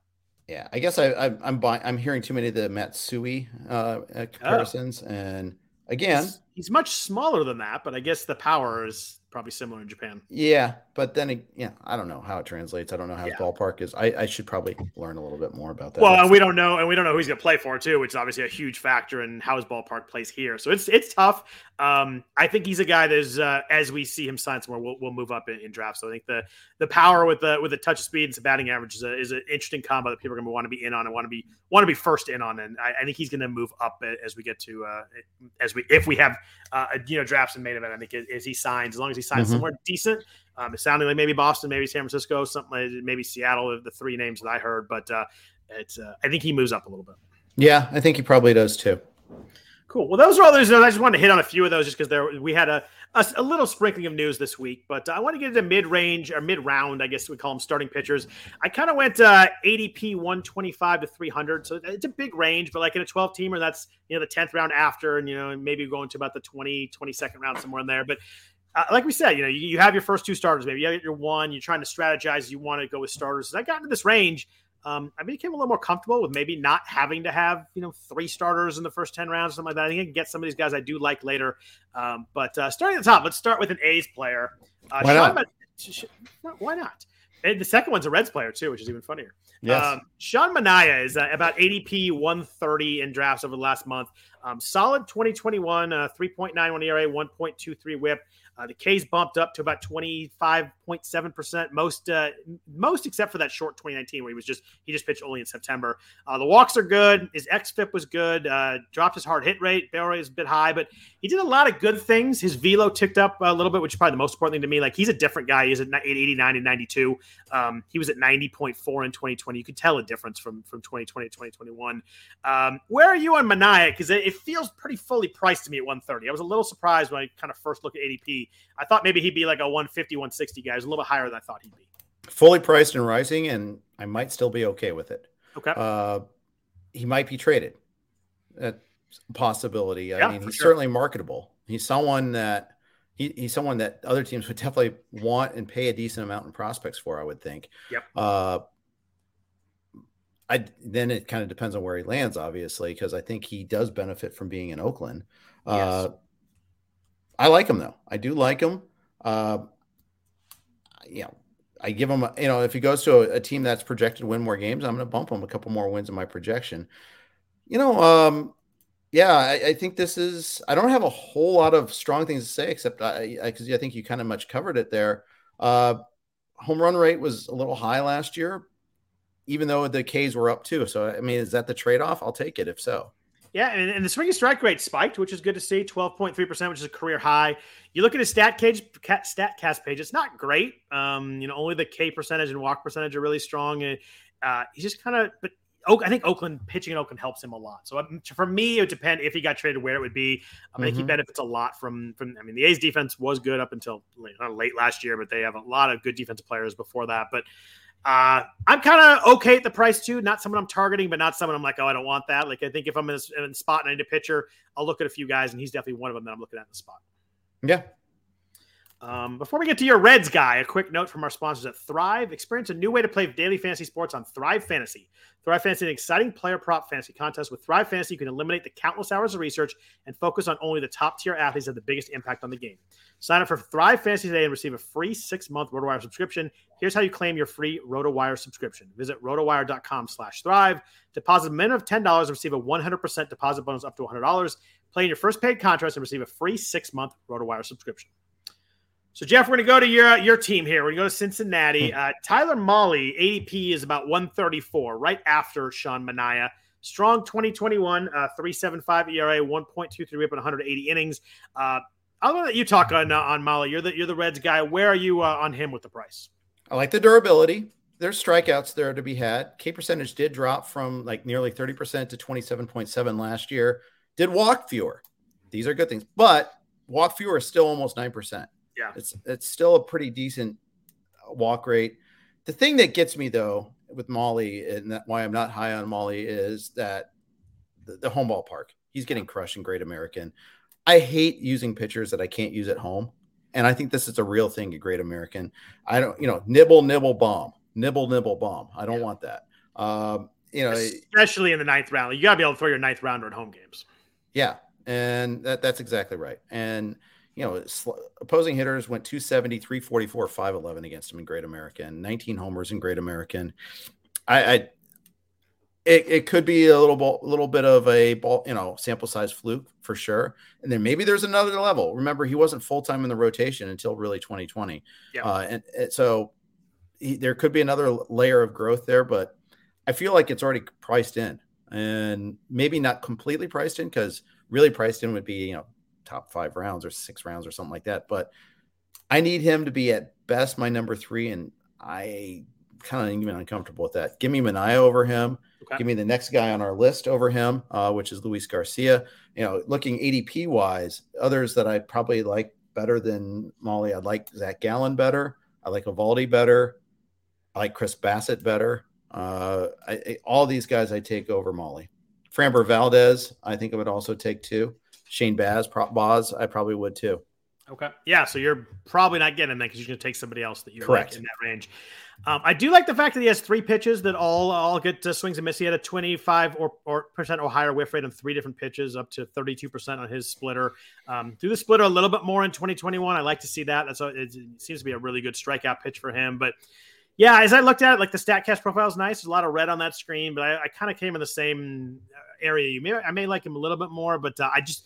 Yeah. I guess I, I I'm buying. I'm hearing too many of the Matsui uh, Oh. uh, comparisons, and again, He's, he's much smaller than that, but I guess the power is probably similar in Japan. yeah. But then, yeah, I don't know how it translates. I don't know how his Yeah. ballpark is. I, I should probably learn a little bit more about that. Well, and we don't know, and we don't know who he's going to play for too, which is obviously a huge factor in how his ballpark plays here. So it's it's tough. Um, I think he's a guy that's uh, as we see him sign somewhere, we'll, we'll move up in, in drafts. So I think the the power with the with the touch of speed and some batting average is, a, is an interesting combo that people are going to want to be in on and want to be want to be first in on. And I, I think he's going to move up as we get to uh, as we if we have uh, you know drafts and main event. I think as, he signs, as long as he signs Mhm. somewhere decent. Um, it's sounding like maybe Boston, maybe San Francisco, something like maybe Seattle. The three names that I heard, but uh, it's uh, I think he moves up a little bit. yeah, I think he probably does too. Cool. Well, those are all those. I just wanted to hit on a few of those just because there we had a, a a little sprinkling of news this week. But I want to get into mid range or mid round. I guess we call them starting pitchers. I kind of went uh, ADP 125 to 300, so it's a big range. But like in a 12 teamer, that's you know the 10th round after, and you know maybe going to about the 20 22nd round somewhere in there. But uh, like we said, you know, you, you have your first two starters. Maybe you have your one. You're trying to strategize. You want to go with starters. As I got into this range. um, I became a little more comfortable with maybe not having to have you know three starters in the first ten rounds, something like that. I think I can get some of these guys I do like later. Um, but uh, starting at the top, let's start with an A's player. Uh, why not? Man- why not? And the second one's a Reds player too, which is even funnier. Yes. Um, Sean Manaea is uh, about ADP 130 in drafts over the last month. Um, solid 2021, uh, 3.91 ERA, 1.23 WHIP. Uh, the K's bumped up to about 25.7%, most uh, most except for that short 2019 where he was just he just pitched only in September. Uh, the walks are good. His xFIP was good. Uh, dropped his hard hit rate. Barrel rate is a bit high, but he did a lot of good things. His velo ticked up a little bit, which is probably the most important thing to me. Like he's a different guy. He's at 89 and 92. Um, he was at 90.4 in 2020. You could tell a difference from from 2020 to 2021. Um, where are you on Manaea? Because it feels pretty fully priced to me at 130. I was a little surprised when I kind of first looked at ADP. I thought maybe he'd be like a 150, 160 guy. He was a little bit higher than I thought he'd be. Fully priced and rising, and I might still be okay with it. Okay. Uh, he might be traded. That's a possibility. I Yeah, mean, he's sure. certainly marketable. He's someone that he, he's someone that other teams would [LAUGHS] definitely want and pay a decent amount in prospects for. I would think. Yep. Uh, I then it kind of depends on where he lands, obviously, because I think he does benefit from being in Oakland. Uh, I like him though. I do like him. Uh, you know, I give him, a, you know, if he goes to a, a team that's projected to win more games, I'm going to bump him a couple more wins in my projection. You know, um, yeah, I, I think this is. I don't have a whole lot of strong things to say, except I, because I, think you kind of much covered it there. Uh, home run rate was a little high last year, even though the K's were up too. So, I mean, is that the trade off? I'll take it if so. Yeah, and, and the swinging strike rate spiked, which is good to see. Twelve point three percent, which is a career high. You look at his stat cage, stat cast page; it's not great. Um, you know, only the K percentage and walk percentage are really strong. And uh, he's just kind of, but Oak, I think Oakland pitching in Oakland helps him a lot. So um, for me, it would depend if he got traded where it would be. I think he Mhm. benefits a lot from from. I mean, the A's defense was good up until late, late last year, but they have a lot of good defensive players before that. But uh, I'm kind of okay at the price too. Not someone I'm targeting, but not someone I'm like, oh, I don't want that. Like I think if I'm in a, in a spot and I need a pitcher, I'll look at a few guys, and he's definitely one of them that I'm looking at in the spot. Yeah. Um, before we get to your Reds guy, a quick note from our sponsors at Thrive. Experience a new way to play daily fantasy sports on Thrive Fantasy. Thrive Fantasy is an exciting player prop fantasy contest. With Thrive Fantasy, you can eliminate the countless hours of research and focus on only the top tier athletes that have the biggest impact on the game. Sign up for Thrive Fantasy today and receive a free six month RotoWire subscription. Here's how you claim your free RotoWire subscription. Visit rotowire.com slash thrive. Deposit a minimum of $10 and receive a 100% deposit bonus up to $100. Play in your first paid contest and receive a free six month RotoWire subscription. So Jeff, we're going to go to your uh, your team here. We're going to go to Cincinnati. Uh, Tyler Mahle ADP is about 134, right after Sean Manaea. Strong 2021, uh, 3.75 ERA, 1.23 WHIP, and 180 innings. Uh, I'll let you talk on uh, on Mahle. You're the you're the Reds guy. Where are you uh, on him with the price? I like the durability. There's strikeouts there to be had. K percentage did drop from like nearly 30% to 27.7 last year. Did walk fewer. These are good things, but walk fewer is still almost 9%. Yeah. It's it's still a pretty decent uh, walk rate. The thing that gets me though with Mahle and that why I'm not high on Mahle is that the, the home ballpark. He's getting crushed in Great American. I hate using pitchers that I can't use at home. And I think this is a real thing at Great American. I don't, you know, nibble, nibble, bomb, nibble, nibble, bomb. I don't want that. Um, you know, Especially in the ninth round. You got to be able to throw your ninth rounder at home games. yeah, and that, that's exactly right. And you know, opposing hitters went 270, 344, 511 against him in Great American, 19 homers in Great American. I, I it, it could be a little bit, little bit of a ball, you know, sample size fluke for sure. And then maybe there's another level. Remember, he wasn't full time in the rotation until really 2020. Yeah. Uh, and, and so he, there could be another layer of growth there, but I feel like it's already priced in and maybe not completely priced in because really priced in would be, you know, top five rounds or six rounds or something like that. But I need him to be at best my number three. And I kind of even uncomfortable with that. Give me Manaea over him. Okay. Give me the next guy on our list over him, uh, which is Luis Garcia. You know, looking ADP wise, others that I probably like better than Mahle. I like Zach Gallen better. I like Eovaldi better. I like Chris Bassitt better. Uh, I, I- all these guys I take over Mahle. Framber Valdez, I think I would also take too. Shane Baz, Prop Boz, I probably would too. Okay. Yeah. So you're probably not getting that because you're going to take somebody else that you Correct. like in that range. Um, I do like the fact that he has three pitches that all all get uh, swings and misses. He had a 25 or, or percent or higher whiff rate on three different pitches, up to 32 percent on his splitter. Um, do the splitter a little bit more in 2021. I like to see that. That's a, it seems to be a really good strikeout pitch for him. But yeah, as I looked at it, like the Statcast profile is nice. There's a lot of red on that screen, but I, I kind of came in the same area. You may I may like him a little bit more, but uh, I just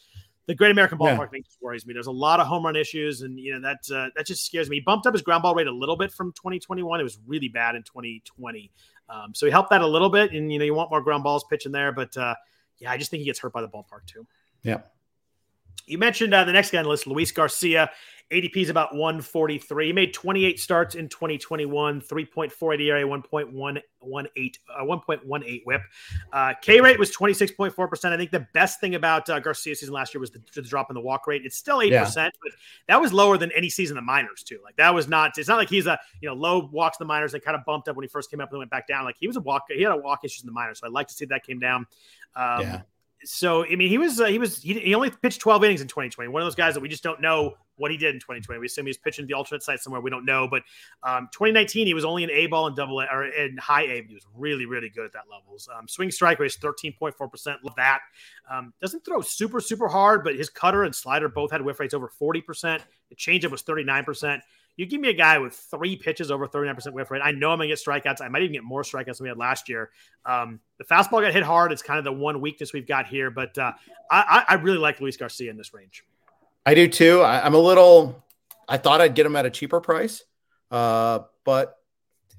the Great American Ballpark Yeah. thing just worries me. There's a lot of home run issues, and you know that uh, that just scares me. He bumped up his ground ball rate a little bit from 2021. It was really bad in 2020, um, so he helped that a little bit. And you know you want more ground balls pitching there, but uh, yeah, I just think he gets hurt by the ballpark too. Yeah. You mentioned uh, the next guy on the list, Luis Garcia. ADP is about 143. He made 28 starts in 2021, 3.48 ERA, 1.118, uh, 1.18 whip. Uh, K rate was 26.4%. I think the best thing about uh, Garcia's season last year was the, the drop in the walk rate. It's still 8%, Yeah. but that was lower than any season in the minors, too. Like that was not, it's not like he's a, you know, low walks in the minors that kind of bumped up when he first came up and went back down. Like he was a walk, he had a walk issues in the minors. So I'd like to see that came down. Um, Yeah. So I mean, he was uh, he was he, he only pitched 12 innings in 2020. One of those guys that we just don't know what he did in 2020. We assume he was pitching the alternate site somewhere. We don't know, but um, 2019 he was only in A ball and double A or in high A. He was really really good at that levels. Um, swing strike rate is 13.4 percent. Love that. Um, doesn't throw super super hard, but his cutter and slider both had whiff rates over 40 percent. The changeup was 39 percent. You give me a guy with three pitches over 39% whiff rate. I know I'm going to get strikeouts. I might even get more strikeouts than we had last year. Um, the fastball got hit hard. It's kind of the one weakness we've got here, but uh, I, I really like Luis Garcia in this range. I do too. I, I'm a little. I thought I'd get him at a cheaper price, uh, but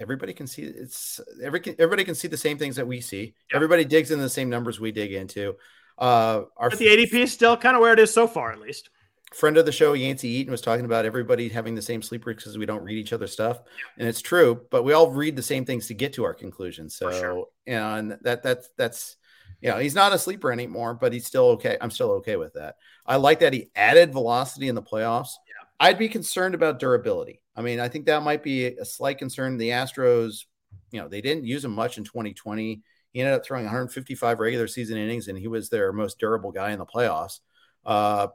everybody can see it's every everybody can see the same things that we see. Yeah. Everybody digs into the same numbers we dig into. Uh, our But the ADP is still kind of where it is so far, at least. Friend of the show, Yancey Eaton, was talking about everybody having the same sleeper because we don't read each other's stuff, and it's true. But we all read the same things to get to our conclusions. So, sure. and that that's that's you know he's not a sleeper anymore, but he's still okay. I'm still okay with that. I like that he added velocity in the playoffs. Yeah. I'd be concerned about durability. I mean, I think that might be a slight concern. The Astros, you know, they didn't use him much in 2020. He ended up throwing 155 regular season innings, and he was their most durable guy in the playoffs. Uh,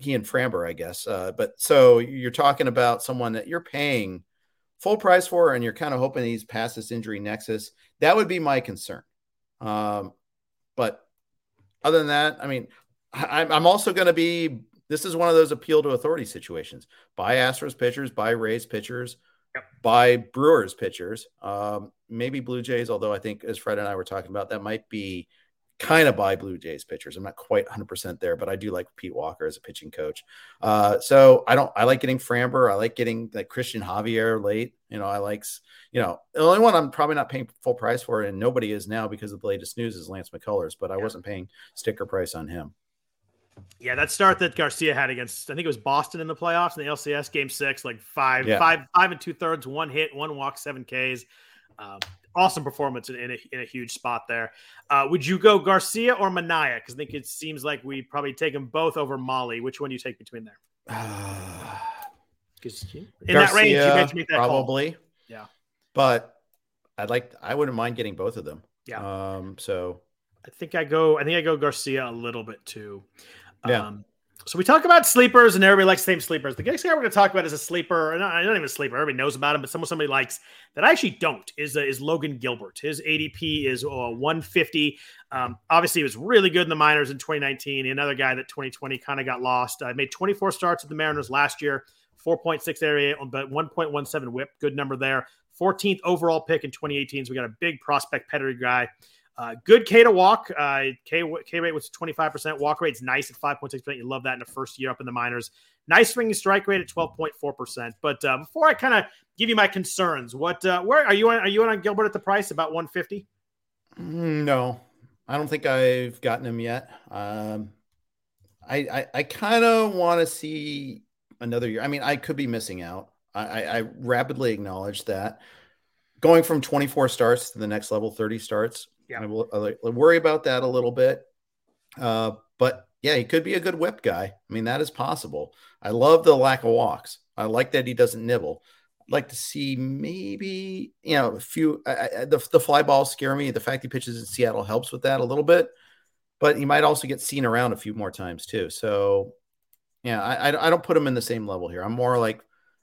he and Framber, I guess. Uh, but so you're talking about someone that you're paying full price for, and you're kind of hoping he's past this injury nexus. That would be my concern. Um, but other than that, I mean, I, I'm also going to be. This is one of those appeal to authority situations. Buy Astros pitchers, buy Rays pitchers, Yep. buy Brewers pitchers, um, maybe Blue Jays. Although I think, as Fred and I were talking about, that might be kind of buy Blue Jays pitchers. I'm not quite 100% there, but I do like Pete Walker as a pitching coach. Uh, so I don't, I like getting Framber. I like getting like Cristian Javier late. You know, I likes, you know, the only one I'm probably not paying full price for, and nobody is now because of the latest news is Lance McCullers, but I Yeah. wasn't paying sticker price on him. Yeah, that start that Garcia had against I think it was Boston in the playoffs in the LCS game six, like five, Yeah. five, five and two thirds, one hit, one walk, seven Ks. Um, awesome performance in, in, a, in a huge spot there. Uh, would you go Garcia or Manaea? Because I think it seems like we probably take them both over Mahle. Which one do you take between there? Because in that range, you Garcia, get to make that call. probably. Yeah. But I'd like, I wouldn't mind getting both of them. Yeah. Um, so I think I go. I think I go Garcia a little bit too. Yeah. Um, so we talk about sleepers, and everybody likes the same sleepers. The next guy we're going to talk about is a sleeper. and not even a sleeper. Everybody knows about him, but someone somebody likes that I actually don't is uh, is Logan Gilbert. His ADP is uh, 150. Um, obviously, he was really good in the minors in 2019. Another guy that 2020 kind of got lost. Uh, made 24 starts at the Mariners last year. 4.6 area, but 1.17 whip. Good number there. 14th overall pick in 2018. So we got a big prospect pedigree guy. Uh, good K to walk. Uh, K, K rate was 25%. Walk rate's nice at 5.6%. You love that in the first year up in the minors. Nice swinging strike rate at 12.4%. But uh, before I kind of give you my concerns, what uh, where are you on? Are you on Gilbert at the price about 150? Mm, No, I don't think I've gotten him yet. Um, I I, I kind of want to see another year. I mean, I could be missing out. I, I, I rapidly acknowledge that. Going from 24 starts to the next level, 30 starts. Yeah. I will I worry about that a little bit. Uh, but yeah, he could be a good whip guy. I mean, that is possible. I love the lack of walks. I like that he doesn't nibble. I'd like to see maybe you know a few. I, I, the the fly balls scare me. The fact he pitches in Seattle helps with that a little bit, but he might also get seen around a few more times too. So Yeah, I, I I don't put him in the same level here. I'm more like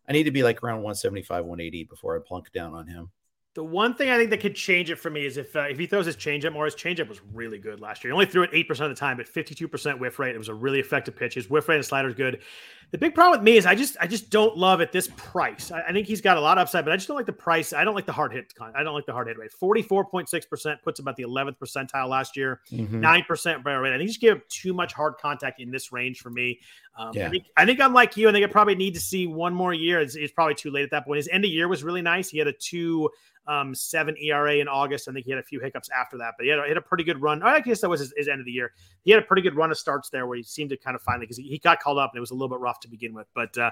I need to be like around 175, 180 before I plunk down on him. The one thing I think that could change it for me is if uh, if he throws his changeup more. His changeup was really good last year. He only threw it eight percent of the time, but fifty two percent whiff rate. It was a really effective pitch. His whiff rate and slider is good. The big problem with me is I just I just don't love at this price. I, I, think he's got a lot of upside, but I just don't like the price. I don't like the hard hit. I don't like the hard hit rate. Forty four point six percent puts about the eleventh percentile last year. Mm-hmm. 9 percent barrel rate. I think he just gave too much hard contact in this range for me. Um, yeah. I think I think I'm like you. I think I probably need to see one more year. It's, it's probably too late at that point. His end of year was really nice. He had a two um, seven ERA in August. I think he had a few hiccups after that, but he had, a, had a pretty good run. I guess that was his, his, end of the year. He had a pretty good run of starts there where he seemed to kind of finally because he, he, got called up and it was a little bit rough to begin with. But uh,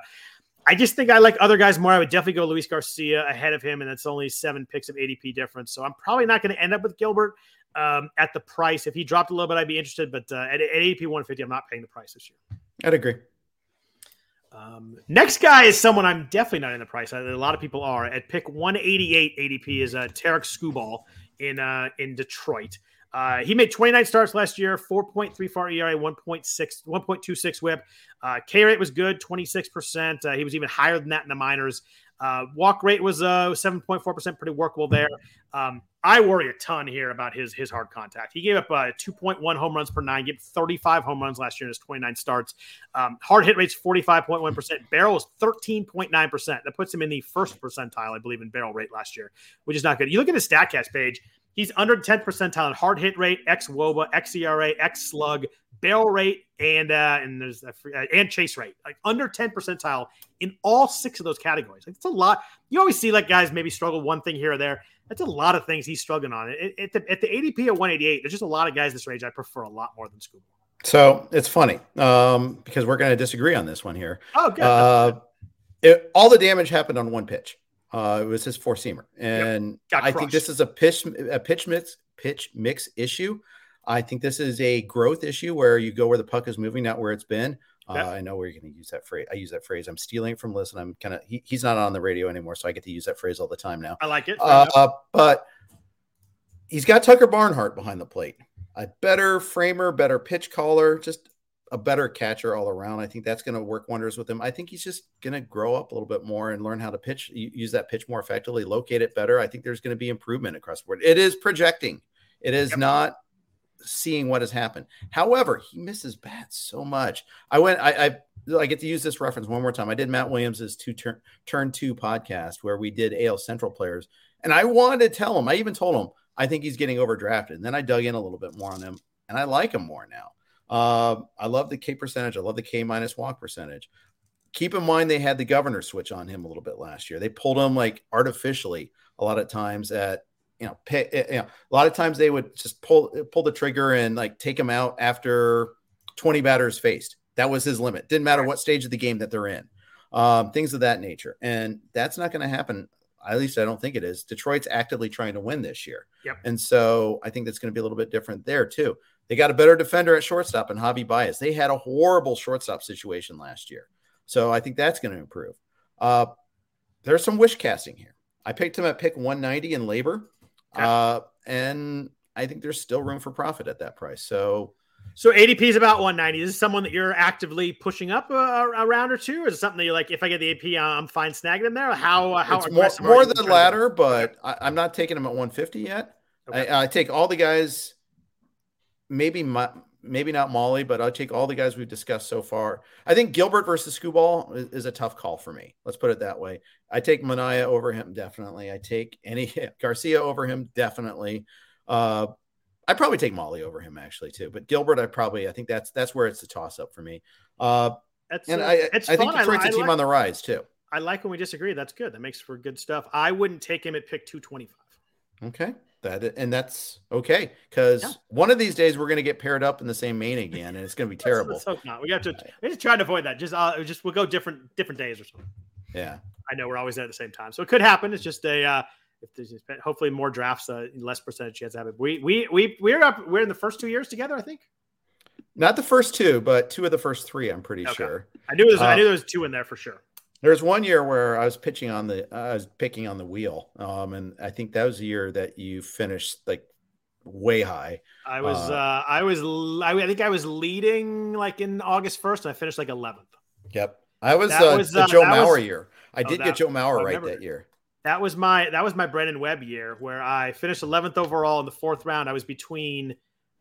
I just think I like other guys more. I would definitely go Luis Garcia ahead of him, and that's only seven picks of ADP difference. So I'm probably not going to end up with Gilbert um, at the price. If he dropped a little bit, I'd be interested. But uh, at, at ADP 150, I'm not paying the price this year. I'd agree. Um, next guy is someone I'm definitely not in the price. A lot of people are at pick 188 ADP is uh, Tarik Skubal in uh, in Detroit. Uh, he made 29 starts last year, 4.34 ERA, 1.6, 1.26 WHIP. Uh, K rate was good, 26 percent. Uh, he was even higher than that in the minors. Uh, walk rate was uh, 7.4%, pretty workable there. Um, I worry a ton here about his his hard contact. He gave up uh, 2.1 home runs per nine, gave 35 home runs last year in his 29 starts. Um, hard hit rate's 45.1%. Barrel is 13.9%. That puts him in the first percentile, I believe, in barrel rate last year, which is not good. You look at his StatCast page, he's under 10th percentile in hard hit rate, X WOBA, XERA, X slug, barrel rate, and uh, and there's a, uh, and chase rate, like under 10 percentile in all six of those categories. Like it's a lot. You always see like guys maybe struggle one thing here or there. That's a lot of things he's struggling on. At, the, at the ADP of 188, there's just a lot of guys this range I prefer a lot more than Scuba. So it's funny um, because we're going to disagree on this one here. Oh, good. Uh, it, all the damage happened on one pitch. Uh, it was his four seamer, and yep. I think this is a pitch a pitch mix pitch mix issue. I think this is a growth issue where you go where the puck is moving, not where it's been. Uh, I know where you're going to use that phrase. I use that phrase. I'm stealing it from and I'm kind of he, he's not on the radio anymore, so I get to use that phrase all the time now. I like it. Uh, but he's got Tucker Barnhart behind the plate. A better framer, better pitch caller, just a better catcher all around. I think that's going to work wonders with him. I think he's just going to grow up a little bit more and learn how to pitch, use that pitch more effectively, locate it better. I think there's going to be improvement across the board. It is projecting. It is yep. not seeing what has happened. However, he misses bats so much. I went, I, I, I get to use this reference one more time. I did Matt Williams's two turn turn two podcast where we did AL Central players, and I wanted to tell him. I even told him I think he's getting overdrafted. And then I dug in a little bit more on him, and I like him more now. Uh, I love the K percentage. I love the K minus walk percentage. Keep in mind they had the governor switch on him a little bit last year. They pulled him like artificially a lot of times at you know, pay, eh, you know, a lot of times they would just pull pull the trigger and like take him out after 20 batters faced. That was his limit. Didn't matter what stage of the game that they're in. Um, things of that nature. And that's not going to happen. At least I don't think it is. Detroit's actively trying to win this year. Yep. And so I think that's going to be a little bit different there too. They got a better defender at shortstop and Javi Baez. They had a horrible shortstop situation last year. So I think that's going to improve. Uh, there's some wish casting here. I picked him at pick 190 in LABR. Uh, and I think there's still room for profit at that price. So, so ADP is about 190. Is this someone that you're actively pushing up a, a, round or two, or is it something that you're like, if I get the AP, I'm fine snagging him there? How uh, how more, more the latter, but I, am not taking him at 150 yet. Okay. I, I, take all the guys. Maybe my, maybe not Mahle, but I'll take all the guys we've discussed so far. I think Gilbert versus Skubal is, is, a tough call for me. Let's put it that way. I take Manaea over him definitely. I take any [LAUGHS] Garcia over him definitely. Uh, I probably take Mahle over him actually too, but Gilbert, I probably I think that's that's where it's a toss up for me. Uh, that's, and uh, I, it's I think Detroit's I, a team like, on the rise too. I like when we disagree. That's good. That makes for good stuff. I wouldn't take him at pick two twenty five. Okay that and that's okay because yeah. one of these days we're going to get paired up in the same main again and it's going to be [LAUGHS] terrible. let's, let's hope not. We have to we just try to avoid that. Just uh just we'll go different different days or something. Yeah. I know we're always there at the same time. So it could happen. It's just a uh if there's hopefully more drafts uh, less percentage chance to have it we we we we're up we're in the first two years together i think? Not the first two but two of the first three i'm pretty okay. sure. I knew there's uh, i knew there was two in there for sure there's one year where I was pitching on the I was picking on the wheel, um, and I think that was the year that you finished like way high. I was uh, uh I was I, think I was leading like in August first, and I finished like 11th. Yep. I was, That uh, was, the uh, Joe that was- Mauer year. I Oh, did that- get Joe I Mauer right that year. That was my that was my Brandon Webb year where I finished 11th overall in the fourth round. I was between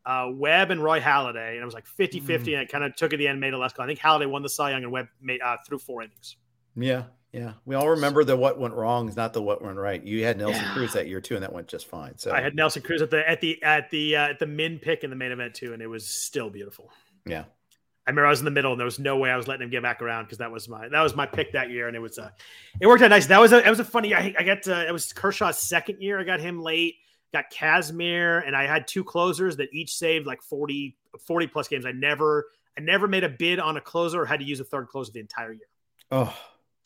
uh, Webb and Roy Halladay, and it was like 50 50, Mm. and it kind of took it the end, made it less close. I think Halladay won the Cy Young, and Webb made uh, through four innings. Yeah. Yeah. We all remember the what went wrong is not the what went right. You had Nelson Yeah. Cruz that year too, and that went just fine. So I had Nelson Cruz at the at the at the uh, at the min pick in the main event too, and it was still beautiful. yeah. I remember I was in the middle, and there was no way I was letting him get back around because that was my that was my pick that year, and it was uh, it worked out nice. That was a it was a funny. year. I, I got uh, it was Kershaw's second year. I got him late. Got Kazmir, and I had two closers that each saved like 40, 40 plus games. I never I never made a bid on a closer or had to use a third closer the entire year. Oh,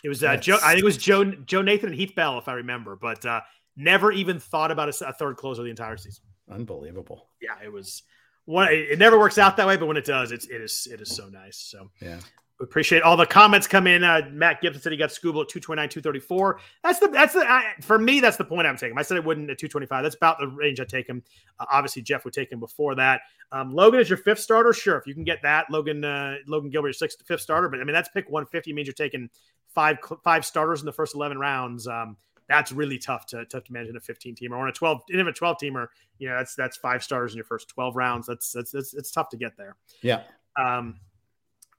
It was uh, Joe. I think it was Joe Joe Nathan and Heath Bell, if I remember, but uh, never even thought about a third closer the entire season. unbelievable. Yeah, it was one. It it never works out that way, but when it does, it's it is it is so nice. So Yeah. We appreciate all the comments come in. Uh, Matt Gibson said he got Skubal at 229, 234. That's the that's the I, for me. That's the point I'm taking. I said I wouldn't at 225. That's about the range I take him. Uh, obviously, Jeff would take him before that. Um, Logan is your fifth starter. Sure, if you can get that, Logan uh, Logan Gilbert, your sixth fifth starter. But I mean, that's pick 150 means you're taking five five starters in the first 11 rounds. Um, that's really tough to tough to manage in a 15 teamer or in a 12 in a 12 teamer. You know, that's that's five starters in your first 12 rounds. That's that's it's, it's tough to get there. Yeah. Um,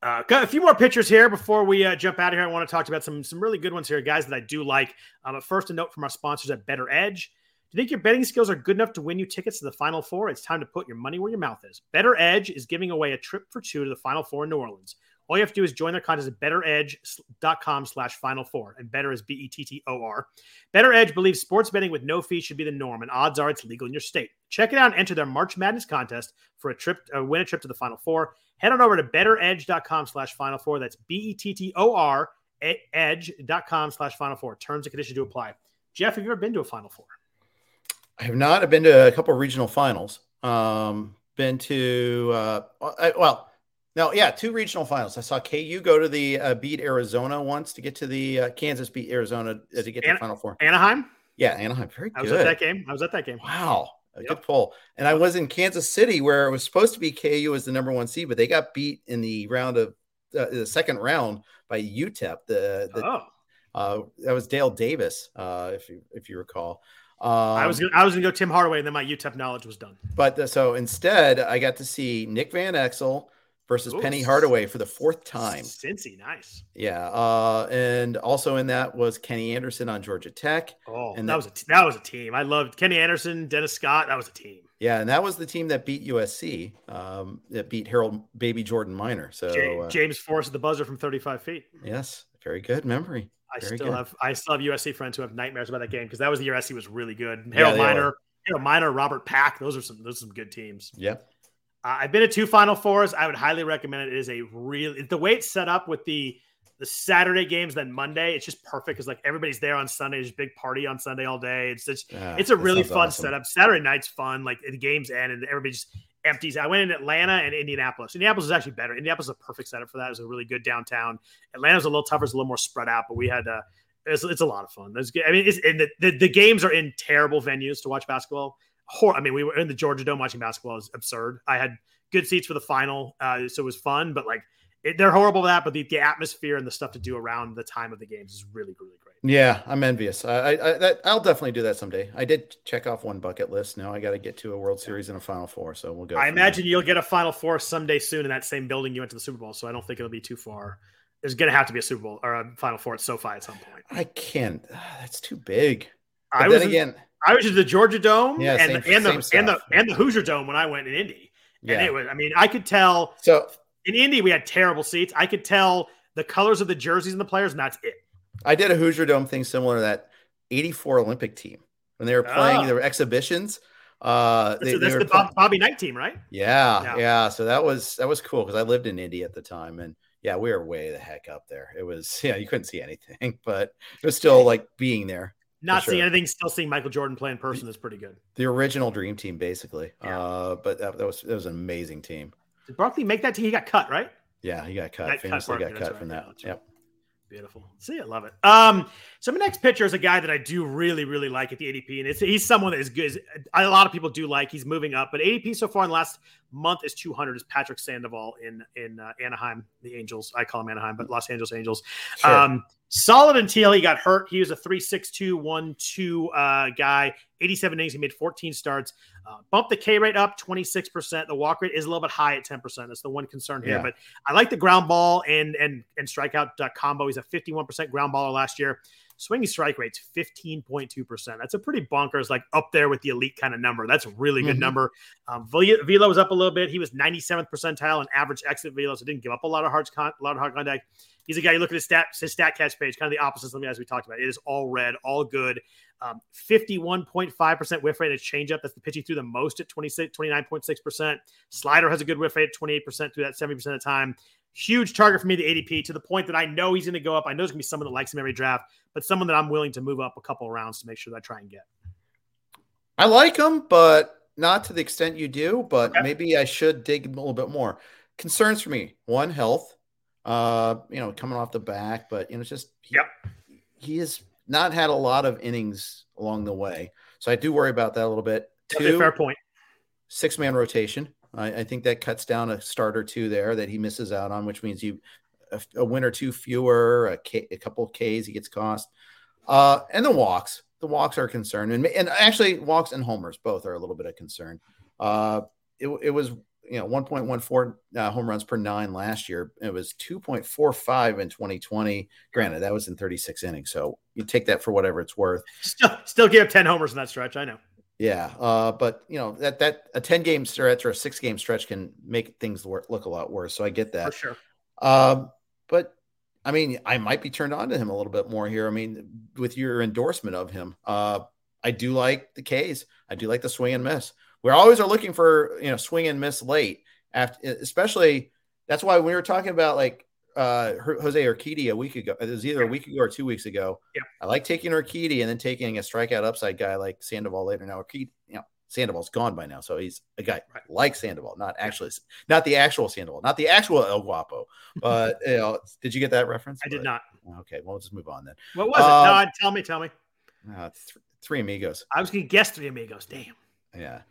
uh, got a few more pictures here before we uh, jump out of here. I want to talk about some some really good ones here, guys that I do like. Um, but first, a note from our sponsors at BettorEdge. Do you think your betting skills are good enough to win you tickets to the Final Four? It's time to put your money where your mouth is. BettorEdge is giving away a trip for two to the Final Four in New Orleans. All you have to do is join their contest at bettoredge.com slash final four. And better is B E T T O R. BettorEdge believes sports betting with no fee should be the norm, and odds are it's legal in your state. Check it out and enter their March Madness contest for a trip, uh, win a trip to the Final Four. Head on over to bettoredge.com slash final four. That's B E T T O R edge.com slash final four. Terms and conditions to apply. Jeff, have you ever been to a Final Four? I have not. I've been to a couple of regional finals. Um, been to uh, I, well, no, yeah, two regional finals. I saw KU go to the uh, beat Arizona once to get to the uh, Kansas beat Arizona uh, to get to Ana- the Final Four. Anaheim? Yeah, Anaheim, very good. I good. was at that game. I was at that game. Wow, Yep. good pull. And I was in Kansas City where it was supposed to be KU as the number one seed, but they got beat in the round of uh, the second round by UTEP. The, the oh, uh, that was Dale Davis, uh, if you if you recall. Um, I was gonna, I was going to go Tim Hardaway, and then my UTEP knowledge was done. But the, so instead, I got to see Nick Van Exel versus Ooh. Penny Hardaway for the fourth time. Cincy, nice. Yeah, uh, and also in that was Kenny Anderson on Georgia Tech. Oh, And that that- was a t- that was a team. I loved Kenny Anderson, Dennis Scott. That was a team. Yeah, and that was the team that beat USC. Um, that beat Harold Baby Jordan Miner. So Ja- uh, James Forrest at the buzzer from 35 feet. yes, very good memory. I Very still good. have I still have USC friends who have nightmares about that game because that was the year USC was really good. Yeah, Harold they Miner, Harold Miner, Robert Pack. Those are some those are some good teams. Yep. Uh, I've been to two Final Fours. I would highly recommend it. It is a real the way it's set up with the the Saturday games then Monday. It's just perfect because like everybody's there on Sunday. There's a big party on Sunday all day. It's just Ah, it's a really fun awesome. setup. Saturday night's fun. Like the games end and everybody just empties. I went in Atlanta and Indianapolis. Indianapolis is actually better. Indianapolis is a perfect setup for that. It was a really good downtown. Atlanta's a little tougher. It's a little more spread out, but we had uh, it's, it's a lot of fun. There's, I mean, it's, and the, the the games are in terrible venues to watch basketball. Hor- I mean, we were in the Georgia Dome watching basketball. is absurd. I had good seats for the final, uh, so it was fun. But like, it, they're horrible that. But the, the atmosphere and the stuff to do around the time of the games is really, really great. Yeah, I'm envious. I, I, I that, I'll definitely do that someday. I did check off one bucket list. Now I got to get to a World Series and a Final Four. So we'll go. I imagine you'll get a Final Four someday soon in that same building you went to the Super Bowl. So I don't think it'll be too far. There's going to have to be a Super Bowl or a Final Four at SoFi at some point. I can't. [SIGHS] That's too big. But I then was again, I was at the Georgia Dome Yeah, and, same- the, and the and the and the Hoosier Dome when I went in Indy. And yeah. it was, I mean, I could tell So in Indy we had terrible seats. I could tell the colors of the jerseys and the players, and that's it. I did a Hoosier Dome thing similar to that 84 Olympic team when they were playing Oh. their exhibitions. Uh, That's, they, that's they the Bob, Bobby Knight team, right? yeah, Yeah. yeah, So that was that was cool because I lived in Indy at the time, and yeah, we were way the heck up there. It was [LAUGHS] yeah, you couldn't see anything, but it was still like being there. Not For seeing anything, still seeing Michael Jordan play in person is pretty good. The original Dream Team, basically. Yeah. Uh, but that, that was that was an amazing team. Did Barkley make that team? He got cut, right? Yeah, he got cut. Got cut, famously got Barkley, that's cut right, from that. right. Yep. Beautiful. See, I love it. Um, so my next pitcher is a guy that I do really, really like at the ADP, and it's he's someone that is good. A lot of people do like. He's moving up, but ADP so far in the last month is 200. Is Patrick Sandoval in in uh, Anaheim, the Angels? I call him Anaheim, but Los Angeles Angels. Sure. Um, solid until he got hurt. He was a three six two one two uh, guy. 87 innings. He made 14 starts. Uh, bumped the K rate up 26%. The walk rate is a little bit high at 10%. That's the one concern here. Yeah. But I like the ground ball and and and strikeout uh, combo. He's a 51% ground baller last year. Swinging strike rate's 15.2%. That's a pretty bonkers, like up there with the elite kind of number. That's a really good mm-hmm. number. Um, velo was up a little bit. He was 97th percentile in average exit velo, so didn't give up a lot of hard con- a lot of hard contact. He's a guy. You look at his stat his stat catch page, kind of the opposite of something as we talked about. It is all red, all good. Um, 51.5% whiff rate at changeup. That's the pitch he threw the most at 26, 29.6%. Slider has a good whiff rate at 28% through that 70% of the time. Huge target for me, the ADP, to the point that I know he's going to go up. I know there's going to be someone that likes him every draft, but someone that I'm willing to move up a couple rounds to make sure that I try and get. I like him, but not to the extent you do. But okay. maybe I should dig a little bit more. Concerns for me: one, health. Uh, you know, coming off the back, but you know, just he, yep. he has not had a lot of innings along the way. So I do worry about that a little bit. Two, fair point. Six man rotation. I, I, think that cuts down a start or two there that he misses out on, which means you a, a win or two fewer, a, K, a couple of Ks he gets cost. Uh, and the walks. The walks are a concern. And, and actually, walks and homers both are a little bit of concern. Uh, it, it was you know 1.14 uh, home runs per nine last year. It was 2.45 in 2020. Granted, that was in 36 innings, so you take that for whatever it's worth. Still, still give 10 homers in that stretch. I know. Yeah, uh, but you know that that a 10 game stretch or a six game stretch can make things look a lot worse. So I get that for sure. Um, but I mean, I might be turned on to him a little bit more here. I mean, with your endorsement of him, uh, I do like the K's. I do like the swing and miss we always are looking for you know swing and miss late after especially that's why we were talking about like uh Jose Urquidy a week ago. It was either a week ago or two weeks ago. Yeah. I like taking Urquidy and then taking a strikeout upside guy like Sandoval later. Now Urquidy, you know, Sandoval's gone by now, so he's a guy right. like Sandoval, not actually not the actual Sandoval, not the actual El Guapo. [LAUGHS] But you know, did you get that reference? I did not. Okay, well, let's just move on then. What was um, it? No, tell me, tell me. Uh, th- three amigos. I was gonna guess three amigos. Damn. Yeah.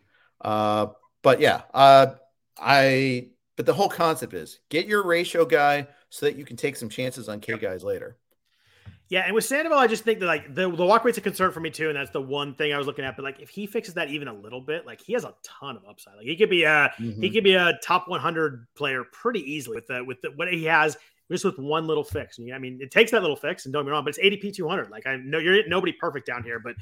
Uh, but yeah, uh, I. But the whole concept is get your ratio guy so that you can take some chances on K guys later. Yeah, and with Sandoval, I just think that like the, the walk rate's a concern for me too, and that's the one thing I was looking at. But like, if he fixes that even a little bit, like he has a ton of upside. Like he could be a mm-hmm. he could be a top 100 player pretty easily with the with the, what he has just with one little fix. I mean, it takes that little fix, and don't get me wrong, but it's ADP 200. Like I know you're nobody perfect down here, but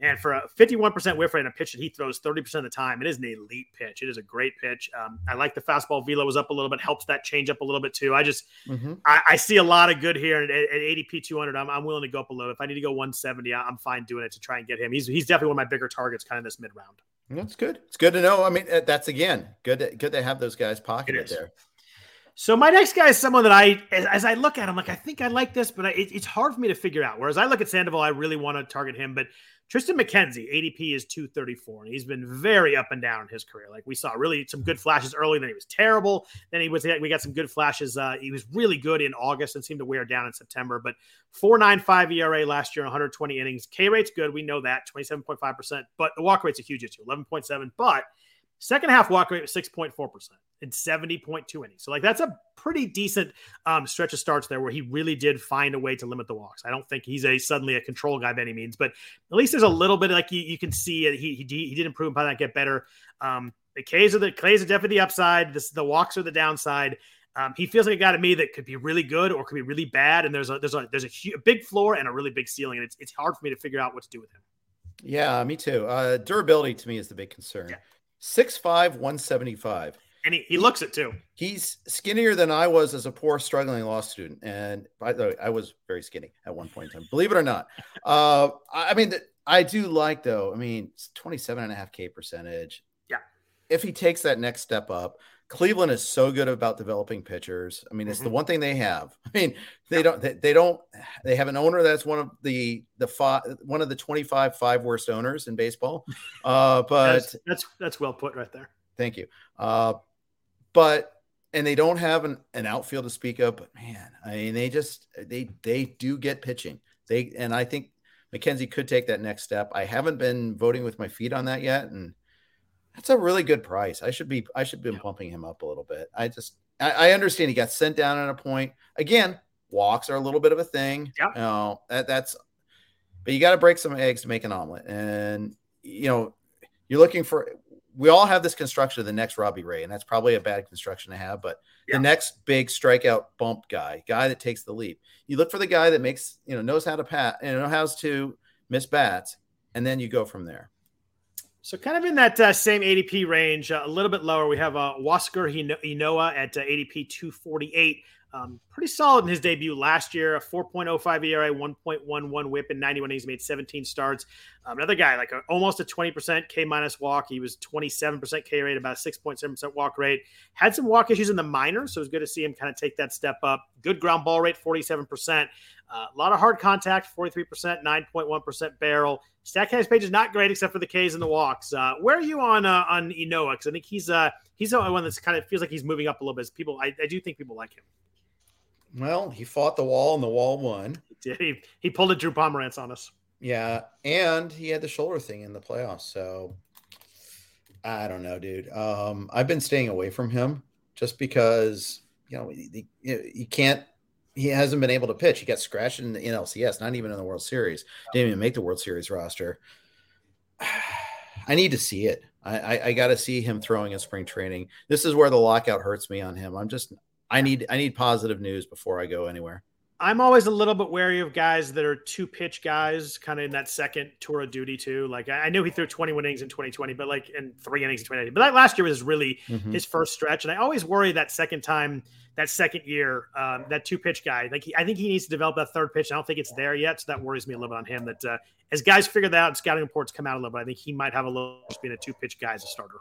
and for a 51% whiff rate on a pitch that he throws 30% of the time, it is an elite pitch. It is a great pitch. Um, I like the fastball velo was up a little bit, helps that change up a little bit too. I just, mm-hmm. I, I, see a lot of good here at, at ADP 200. I'm, I'm, willing to go up a little. If I need to go 170, I'm fine doing it to try and get him. He's, he's definitely one of my bigger targets kind of this mid round. That's good. It's good to know. I mean, uh, that's again, good, to, good to have those guys pocketed there. So my next guy is someone that I, as, as, I look at him, like I think I like this, but I, it, it's hard for me to figure out. Whereas I look at Sandoval, I really want to target him, but Tristan McKenzie, ADP is 234, and he's been very up and down in his career. Like we saw really some good flashes early, then he was terrible. Then he was we got some good flashes. Uh, he was really good in August and seemed to wear down in September. But 4.95 ERA last year, 120 innings. K rate's good. We know that 27.5%, but the walk rate's a huge issue, 11.7. But Second half walk rate was 6.4% and 70.2 innings. So, like, that's a pretty decent um, stretch of starts there where he really did find a way to limit the walks. I don't think he's a suddenly a control guy by any means, but at least there's a little bit like you, you can see it. He, he, he did improve, and probably not get better. Um, the K's are the K's are definitely the upside. This, the walks are the downside. Um, he feels like a guy to me that could be really good or could be really bad. And there's a there's a there's a, huge, a big floor and a really big ceiling, and it's it's hard for me to figure out what to do with him. Yeah, me too. Uh, durability to me is the big concern. Yeah. 6'5, 175. And he, he looks it too. He's skinnier than I was as a poor, struggling law student. And by the way, I was very skinny at one point in time, believe it or not. Uh, I mean, I do like, though, I mean, 27 and a half K percentage. Yeah. If he takes that next step up, Cleveland is so good about developing pitchers. I mean, it's mm-hmm. the one thing they have. [LAUGHS] I mean, they don't they, they, don't they have an owner that's one of the the five one of the 25 five worst owners in baseball. [LAUGHS] Uh but that's that's, that's well put right there. Thank you. Uh but and they don't have an, an outfield to speak of. But man, I mean, they just they they do get pitching. They and I think McKenzie could take that next step. I haven't been voting with my feet on that yet, and that's a really good price. I should be I should be pumping him up a little bit. I just I, I understand he got sent down at a point. Again, walks are a little bit of a thing. Yeah. You know, that that's but you got to break some eggs to make an omelet. And you know, you're looking for we all have this construction of the next Robbie Ray, and that's probably a bad construction to have, but Yeah. the next big strikeout bump guy, guy that takes the leap. You look for the guy that makes, you know, knows how to pat and knows how to miss bats, and then you go from there. So kind of in that uh, same ADP range, uh, a little bit lower, we have uh, Huascar Ynoa at uh, ADP 248. Um, pretty solid in his debut last year, a 4.05 ERA, 1.11 whip in 91 innings, made 17 starts. Um, another guy, like a, almost a 20% K minus walk. He was 27% K rate, about a 6.7% walk rate. Had some walk issues in the minors, so it was good to see him kind of take that step up. Good ground ball rate, 47%. Uh, a lot of hard contact, 43%, 9.1% barrel. Statcast page is not great except for the Ks and the walks. Uh, where are you on uh, on Ynoa? Because I think he's uh he's the one that's kind of feels like he's moving up a little bit. People, I, I do think people like him. Well, he fought the wall and the wall won. He did. He, he pulled a Drew Pomeranz on us. Yeah, and he had the shoulder thing in the playoffs. So I don't know, dude. Um, I've been staying away from him just because you know he, he, can't. He hasn't been able to pitch. He got scratched in the NLCS, not even in the World Series. Didn't even make the World Series roster. [SIGHS] I need to see it. I, I, I got to see him throwing in spring training. This is where the lockout hurts me on him. I'm just. I need I need positive news before I go anywhere. I'm always a little bit wary of guys that are two pitch guys, kind of in that second tour of duty too. Like I I knew he threw 21 innings in 2020, but like in three innings in 2020. But that last year was really Mhm. his first stretch, and I always worry that second time, that second year, um, that two pitch guy. Like he, I think he needs to develop that third pitch. I don't think it's there yet, so that worries me a little bit on him. That uh, as guys figure that out, scouting reports come out a little bit. I think he might have a little just being a two pitch guy as a starter.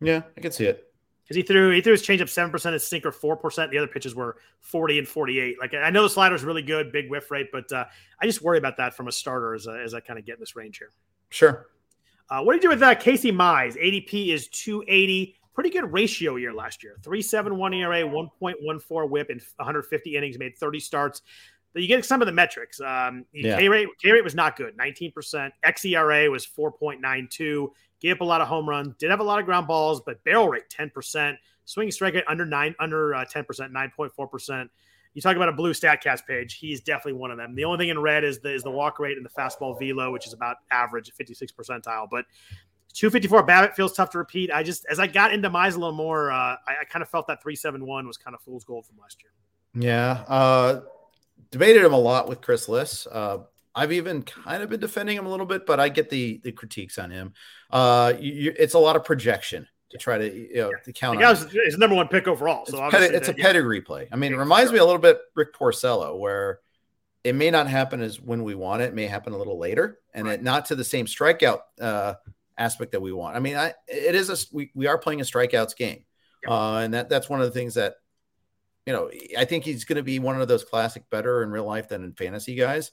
Yeah, I can see it. Because he threw he threw his changeup seven percent, his sinker four percent. The other pitches were forty and forty eight. Like I know the slider is really good, big whiff rate, but uh, I just worry about that from a starter as, I- as I kind of get in this range here. Sure. Uh, what do you do with uh, Casey Mize? ADP is two eighty. Pretty good ratio year last year. Three seven one ERA, one point one four WHIP and one hundred fifty innings, made thirty starts. But you get some of the metrics. Um, Yeah. K rate K rate was not good, nineteen percent. xERA was four point nine two. Gave up a lot of home runs. Did have a lot of ground balls, but barrel rate ten percent. Swinging strike rate under nine under uh, ten percent, nine point four percent. You talk about a blue Statcast page. He's definitely one of them. The only thing in red is the is the walk rate and the fastball velo, which is about average, fifty six percentile. But 254 BABIP feels tough to repeat. I just, as I got into Mize a little more, uh, I, I kind of felt that 371 was kind of fool's gold from last year. Yeah. Uh, debated him a lot with Chris Liss. Uh, I've even kind of been defending him a little bit, but I get the the critiques on him. Uh, you, it's a lot of projection to try to you know to count The on. guy was his number one pick overall. It's, So pedi- obviously it's a that- yeah. pedigree play. I mean, it reminds sure. me a little bit Rick Porcello, where it may not happen as when we want it, it may happen a little later, and it not to the same strikeout uh, aspect that we want. I mean, I, it is a we, we are playing a strikeouts game, uh, and that that's one of the things that you know I think he's going to be one of those classic better in real life than in fantasy guys.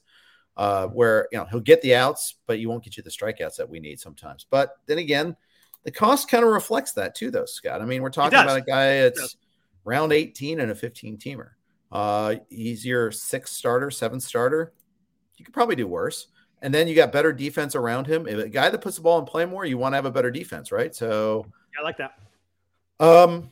Uh, where you know he'll get the outs, but you won't get you the strikeouts that we need sometimes. But then again, the cost kind of reflects that too, though, Scott. I mean, we're talking about a guy that's round 18 and a 15 teamer. Uh, he's your sixth starter, seventh starter. You could probably do worse. And then you got better defense around him. If a guy that puts the ball in play more, you want to have a better defense, right? So, I like that. um,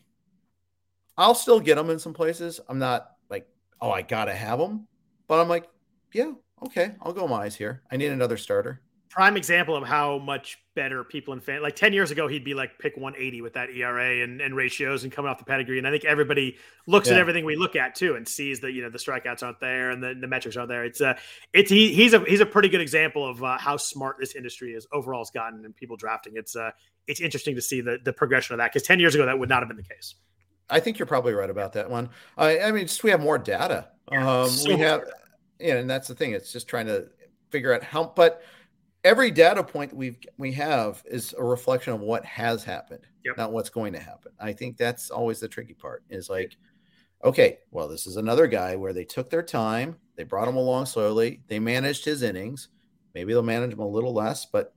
I'll still get them in some places. I'm not like, oh, I gotta have them, but I'm like, yeah, okay, I'll go Mize here. I need another starter. Prime example of how much better people in fan like 10 years ago, he'd be like pick 180 with that ERA and, and ratios and coming off the pedigree. And I think everybody looks at everything we look at too and sees that, you know, the strikeouts aren't there and the, the metrics aren't there. It's uh it's he, he's a he's a pretty good example of uh, how smart this industry is overall has gotten and people drafting. It's uh it's interesting to see the the progression of that because 10 years ago that would not have been the case. I think you're probably right about that one. I, I mean, just we have more data. Um, so we have, yeah, and that's the thing. It's just trying to figure out how. But every data point we we have is a reflection of what has happened, Yep. not what's going to happen. I think that's always the tricky part. Is like, okay, well, this is another guy where they took their time, they brought him along slowly, they managed his innings. Maybe they'll manage him a little less, but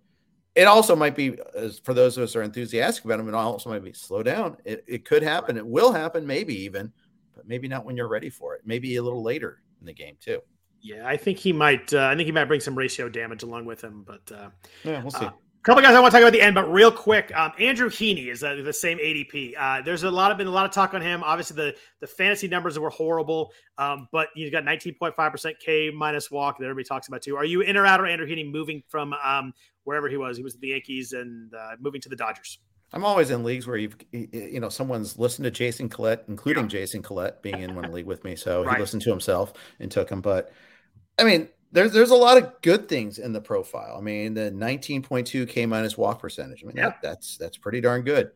it also might be for those of us who are enthusiastic about him. It also might be slow down. It, it could happen. It will happen. Maybe even, but maybe not when you're ready for it. Maybe a little later in the game too. Yeah, I think he might. Uh, I think he might bring some ratio damage along with him. But uh, yeah, we'll see. Uh, couple guys I want to talk about at the end, but real quick, um, Andrew Heaney is uh, the same ADP. Uh, there's a lot of been a lot of talk on him. Obviously, the the fantasy numbers were horrible, um, but you got 19.5 percent K minus walk that everybody talks about too. Are you in or out of Andrew Heaney moving from um, wherever he was? He was at the Yankees and uh, moving to the Dodgers. I'm always in leagues where you've you know someone's listened to Jason Collette, including yeah. Jason Collette being in one league with me, so right. he listened to himself and took him. But I mean, there's there's a lot of good things in the profile. I mean, the 19.2 K minus walk percentage. I mean, yeah. that, that's that's pretty darn good.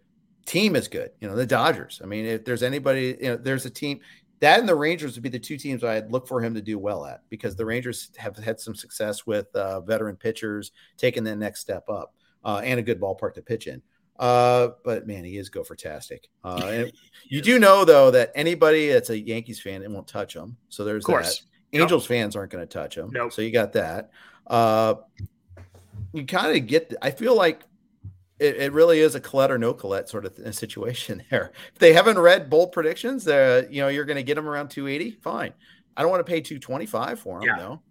Team is good. You know, the Dodgers. I mean, if there's anybody, you know, there's a team that and the Rangers would be the two teams I'd look for him to do well at because the Rangers have had some success with uh, veteran pitchers taking the next step up uh, and a good ballpark to pitch in. Uh, but man, he is go for tastic. Uh, [LAUGHS] you do know though that anybody that's a Yankees fan, it won't touch him. So there's that. Angels fans aren't going to touch him. Nope. So you got that. Uh, you kind of get. I feel like it, it, really is a Collette or no Collette sort of situation [LAUGHS] there. If they haven't read bold predictions, uh, you know you're going to get them around 280. Fine. I don't want to pay 225 for him yeah. though.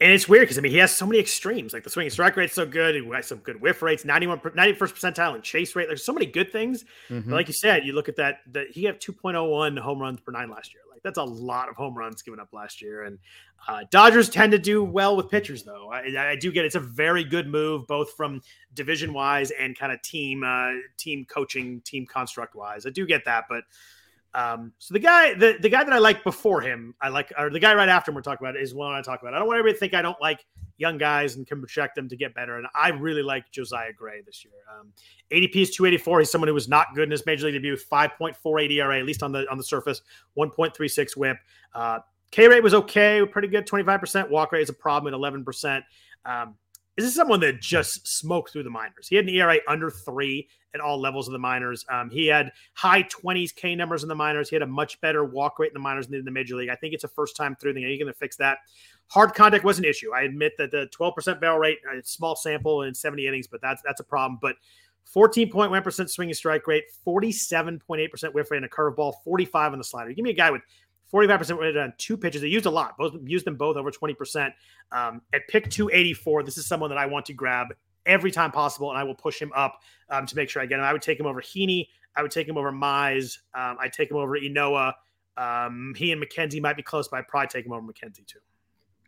And it's weird because I mean he has so many extremes. Like the swinging strike rate's so good. He has some good whiff rates, 91 91st percentile and chase rate. There's so many good things. Mm-hmm. But like you said, you look at that that he had 2.01 home runs per nine last year that's a lot of home runs given up last year. And uh, Dodgers tend to do well with pitchers, though. I, I, do get it's a very good move, both from division wise and kind of team uh, team coaching, team construct wise. I do get that, but um, so the guy, the, the guy that I like before him, I like, or the guy right after him we're talking about is one I talk about. I don't want everybody to think I don't like young guys and can project them to get better. And I really like Josiah Gray this year. Um, ADP is 284. He's someone who was not good in his major league debut, 5.48 ERA, at least on the on the surface, 1.36 whip. Uh, K rate was okay, pretty good, 25%. Walk rate is a problem at 11%. Um, is this someone that just smoked through the minors? He had an ERA under three at all levels of the minors. Um, he had high 20s K numbers in the minors. He had a much better walk rate in the minors than in the major league. I think it's a first time through thing. Are you going to fix that? Hard contact was an issue. I admit that the 12% barrel rate, a uh, small sample in 70 innings, but that's that's a problem. But 14.1% swinging strike rate, 47.8% whiff rate in a curveball, 45 on the slider. Give me a guy with 45% rate on two pitches. They used a lot, both used them both over 20%. Um, at pick 284, this is someone that I want to grab every time possible, and I will push him up um, to make sure I get him. I would take him over Heaney. I would take him over Mize. Um, I'd take him over Ynoa. Um, he and McKenzie might be close, but I'd probably take him over McKenzie too.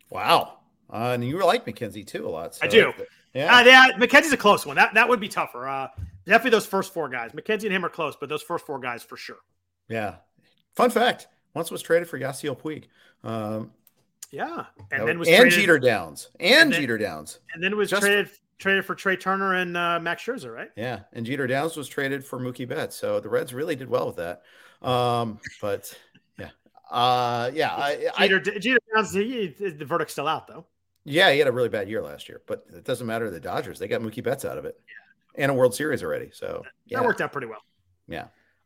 Wow. Uh, and you like McKenzie too a lot. So. I do. Yeah. Uh, yeah. McKenzie's a close one. That that would be tougher. Uh, definitely those first four guys. McKenzie and him are close, but those first four guys for sure. Yeah. Fun fact: once was traded for Yasiel Puig. Um, yeah, and then was and traded, Jeter Downs and, and then, Jeter Downs, and then it was Just, traded traded for Trea Turner and uh, Max Scherzer, right? Yeah, and Jeter Downs was traded for Mookie Betts, so the Reds really did well with that. Um, but yeah, uh, yeah, I, Jeter, I, Jeter Downs, he, the verdict's still out though. Yeah, he had a really bad year last year, but it doesn't matter. The Dodgers, they got Mookie Betts out of it, yeah. and a World Series already. So yeah. that worked out pretty well. Yeah.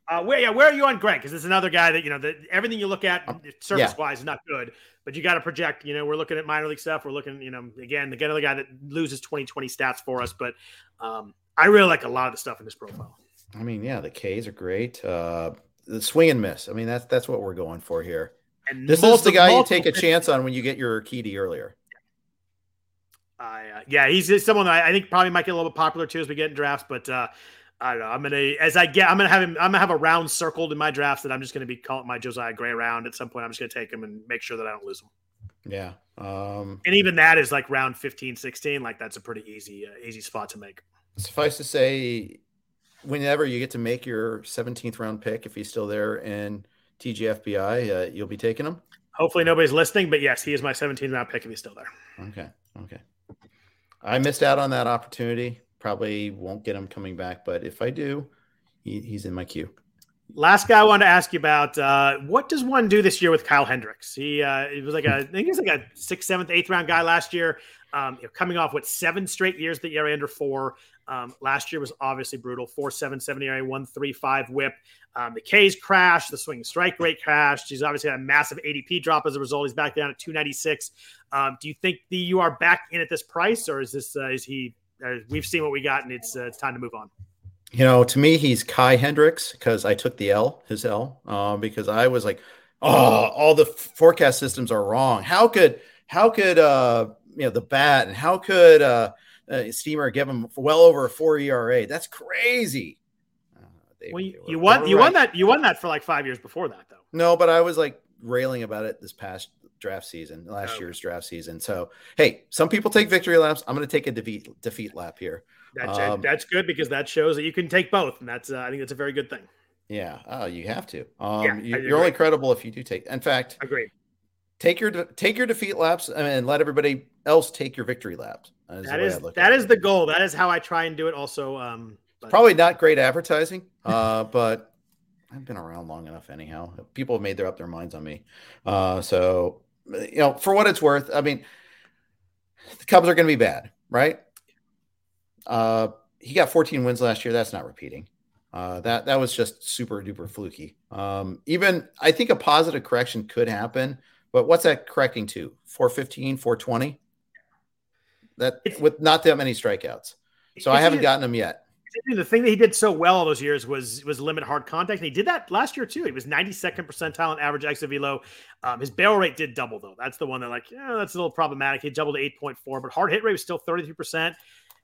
Uh, where yeah, where are you on Gray? Because it's another guy that you know that everything you look at um, surface wise yeah. is not good, but you got to project. You know, we're looking at minor league stuff. We're looking, you know, again, the other guy that loses 2020 stats for us, but um, I really like a lot of the stuff in this profile. I mean, yeah, the K's are great. Uh, the swing and miss. I mean, that's that's what we're going for here. And this multiple, is the guy you take a chance on when you get your Urquidy earlier. Uh, yeah, he's someone that I, I think probably might get a little bit popular too as we get in drafts, but. Uh, I don't know. I'm gonna as I get, I'm gonna have him. I'm gonna have a round circled in my drafts that I'm just gonna be calling my Josiah Gray round. At some point, I'm just gonna take him and make sure that I don't lose him. Yeah. Um, and even that is like round 15, 16. Like that's a pretty easy, uh, easy spot to make. Suffice to say, whenever you get to make your 17th round pick, if he's still there in TGFBI, uh, you'll be taking him. Hopefully nobody's listening, but yes, he is my 17th round pick if he's still there. Okay. Okay. I missed out on that opportunity. Probably won't get him coming back, but if I do, he, he's in my queue. Last guy I wanted to ask you about: uh, what does one do this year with Kyle Hendricks? He uh, he was like a I think he was like a sixth, seventh, eighth round guy last year. Um, you know, coming off with seven straight years that ERA under four. Um, last year was obviously brutal. Four seven seven ERA, one three five WHIP. Um, the K's crashed. The swing strike rate crashed. He's obviously had a massive ADP drop as a result. He's back down at two ninety six. Um, do you think the you are back in at this price, or is this uh, is he we've seen what we got, and it's uh, it's time to move on. You know, to me, he's Kai Hendricks because I took the L, his L, uh, because I was like, oh, all the forecast systems are wrong. How could how could uh you know the bat and how could uh, uh Steamer give him well over a four ERA? That's crazy. Uh, they, well, you, you won you right. won that you won that for like five years before that though. No, but I was like railing about it this past draft season, last oh. year's draft season. So hey, some people take victory laps. I'm going to take a defeat defeat lap here. That's um, that's good because that shows that you can take both, and that's uh, I think that's a very good thing. Yeah, oh, you have to. Um, yeah, you, are only credible if you do take. In fact, agreed. Take your take your defeat laps and let everybody else take your victory laps. That is that is, that is the goal. That is how I try and do it. Also, um, but... probably not great advertising, uh, [LAUGHS] but I've been around long enough. Anyhow, people have made their up their minds on me. Uh, so you know, for what it's worth, I mean, the Cubs are going to be bad, right? Uh, he got 14 wins last year. That's not repeating. Uh, that that was just super duper fluky. Um, even I think a positive correction could happen, but what's that correcting to? 415, 420? That with not that many strikeouts. So I haven't gotten them yet. The thing that he did so well all those years was was limit hard contact. And he did that last year too. He was 92nd percentile in average exit velo. Um, his barrel rate did double though. That's the one that like, yeah, that's a little problematic. He doubled to 8.4, but hard hit rate was still 33%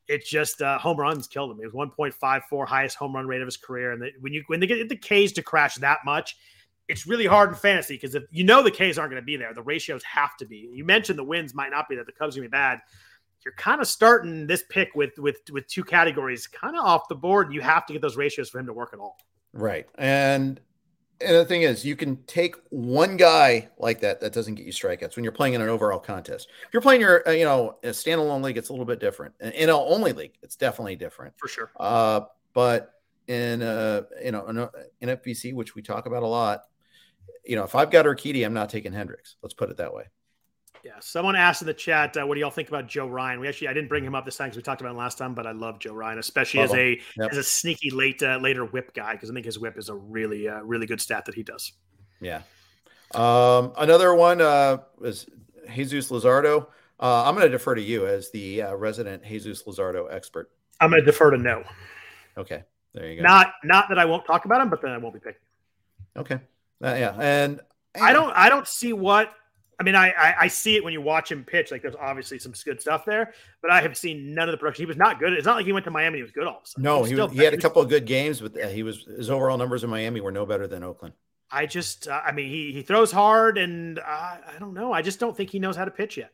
it just uh, home runs killed him. It was 1.54 highest home run rate of his career. And the, when you when they get the K's to crash that much, it's really hard in fantasy because if you know the K's aren't going to be there, the ratios have to be. You mentioned the wins might not be that the Cubs are going to be bad. You're kind of starting this pick with with with two categories kind of off the board. You have to get those ratios for him to work at all. Right, and and the thing is, you can take one guy like that that doesn't get you strikeouts when you're playing in an overall contest. If you're playing your, uh, you know, a standalone league, it's a little bit different. In a only league, it's definitely different for sure. Uh, but in uh, you know, in FBC, which we talk about a lot, you know, if I've got Urquidy, I'm not taking Hendricks. Let's put it that way. Yeah. Someone asked in the chat, uh, what do y'all think about Joe Ryan? We actually, I didn't bring him up this time because we talked about him last time, but I love Joe Ryan, especially love as a yep. as a sneaky late uh, later whip guy because I think his whip is a really uh, really good stat that he does. Yeah. Um, another one uh, is Jesus Luzardo. Uh, I'm going to defer to you as the uh, resident Jesus Luzardo expert. I'm going to defer to no. Okay, there you go. Not not that I won't talk about him, but then I won't be picking. Okay. Uh, yeah, and I don't I don't see what I mean, I, I, I see it when you watch him pitch. Like, there's obviously some good stuff there, but I have seen none of the production. He was not good. It's not like he went to Miami. He was good all of a sudden. No, he, he, he had a couple of good games, but uh, he was his overall numbers in Miami were no better than Oakland. I just, uh, I mean, he he throws hard, and uh, I don't know. I just don't think he knows how to pitch yet.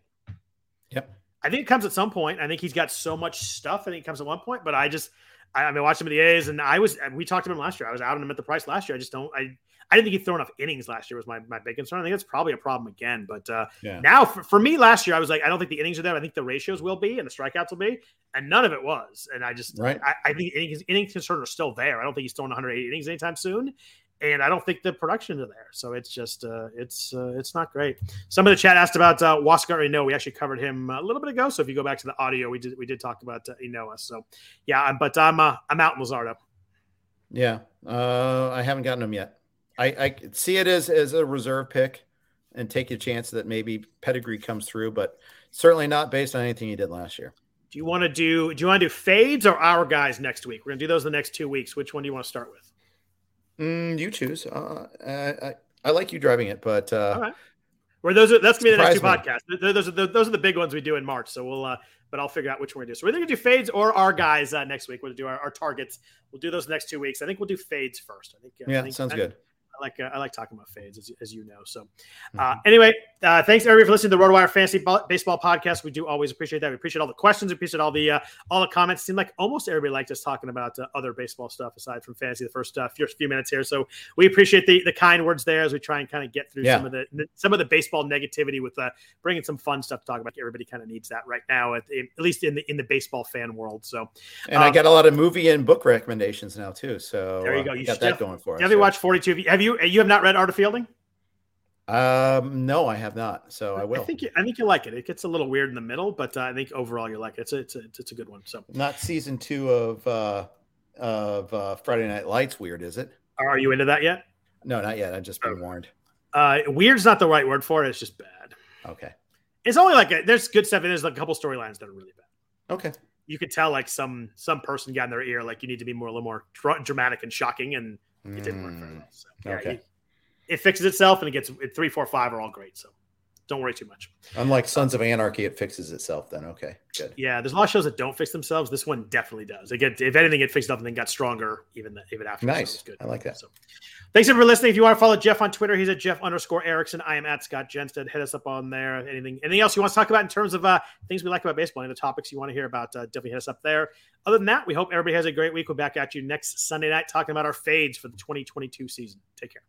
Yep. I think it comes at some point. I think he's got so much stuff. I think it comes at one point, but I just, I, I mean, watched him at the A's, and I was, we talked about him last year. I was out on him at the price last year. I just don't, I I didn't think he'd throw enough innings last year was my, my big concern. I think that's probably a problem again. But uh, yeah. now for, for, me last year, I was like, I don't think the innings are there. I think the ratios will be and the strikeouts will be, and none of it was. And I just, right. I, I think innings, innings concern are still there. I don't think he's throwing 180 innings anytime soon. And I don't think the production is there, so it's just uh, it's uh, it's not great. Some of the chat asked about uh, Huascar No, We actually covered him a little bit ago. So if you go back to the audio, we did we did talk about uh, Ynoa. So yeah, but I'm uh, I'm out in Luzardo. Yeah, uh, I haven't gotten him yet. I, I see it as as a reserve pick and take a chance that maybe pedigree comes through, but certainly not based on anything he did last year. Do you want to do do you want to do fades or our guys next week? We're gonna do those the next two weeks. Which one do you want to start with? Mm, you choose. Uh, I, I, I like you driving it, but uh, right. Where those are that's gonna be the next two me. podcasts. Those are the, those are the big ones we do in March. So we'll uh, but I'll figure out which one we do. So we're gonna do fades or our guys uh, next week. We'll do our, our targets. We'll do those next two weeks. I think we'll do fades first. I think. Uh, yeah, I think, sounds I, good like uh, I like talking about fades, as, as you know. So, uh, mm-hmm. anyway, uh, thanks everybody for listening to the RotoWire Fantasy Baseball Podcast. We do always appreciate that. We appreciate all the questions. We appreciate all the uh, all the comments. It seemed like almost everybody liked us talking about uh, other baseball stuff aside from fantasy. The first uh, few, few minutes here, so we appreciate the the kind words there as we try and kind of get through yeah. some of the, some of the baseball negativity with bringing some fun stuff to talk about. Everybody kind of needs that right now, at, at, least in the in the baseball fan world. So, and um, I got a lot of movie and book recommendations now too. So there you go. You got that going for us. Have you watched Forty Two? Have you you have not read Art of Fielding? Um, no, I have not. So I will. I think you, I think you like it. It gets a little weird in the middle, but uh, I think overall you like it. It's a, it's a, it's a good one. So not season two of uh, of uh, Friday Night Lights. Weird, is it? Are you into that yet? No, not yet. I've just been oh. warned. Uh, weird's not the right word for it. It's just bad. Okay. It's only like a, there's good stuff. And there's like a couple storylines that are really bad. Okay. you could tell like some some person got in their ear like you need to be more a little more dra- dramatic and shocking, and it didn't work very hmm. well. So yeah, Okay. it, it fixes itself and it gets it, three, four, five are all great. So don't worry too much. Unlike Sons of Anarchy, it fixes itself. Then okay, good. Yeah, there's a lot of shows that don't fix themselves. This one definitely does. Again, if anything, it fixed up and then got stronger even even after. Nice. it's good. I like that. So, thanks everyone for listening. If you want to follow Jeff on Twitter, he's at Jeff underscore Erickson. I am at Scott Jenstad. Hit us up on there. Anything anything else you want to talk about in terms of uh, things we like about baseball, any of the topics you want to hear about, uh, definitely hit us up there. Other than that, we hope everybody has a great week. We're back at you next Sunday night talking about our fades for the 2022 season. Take care.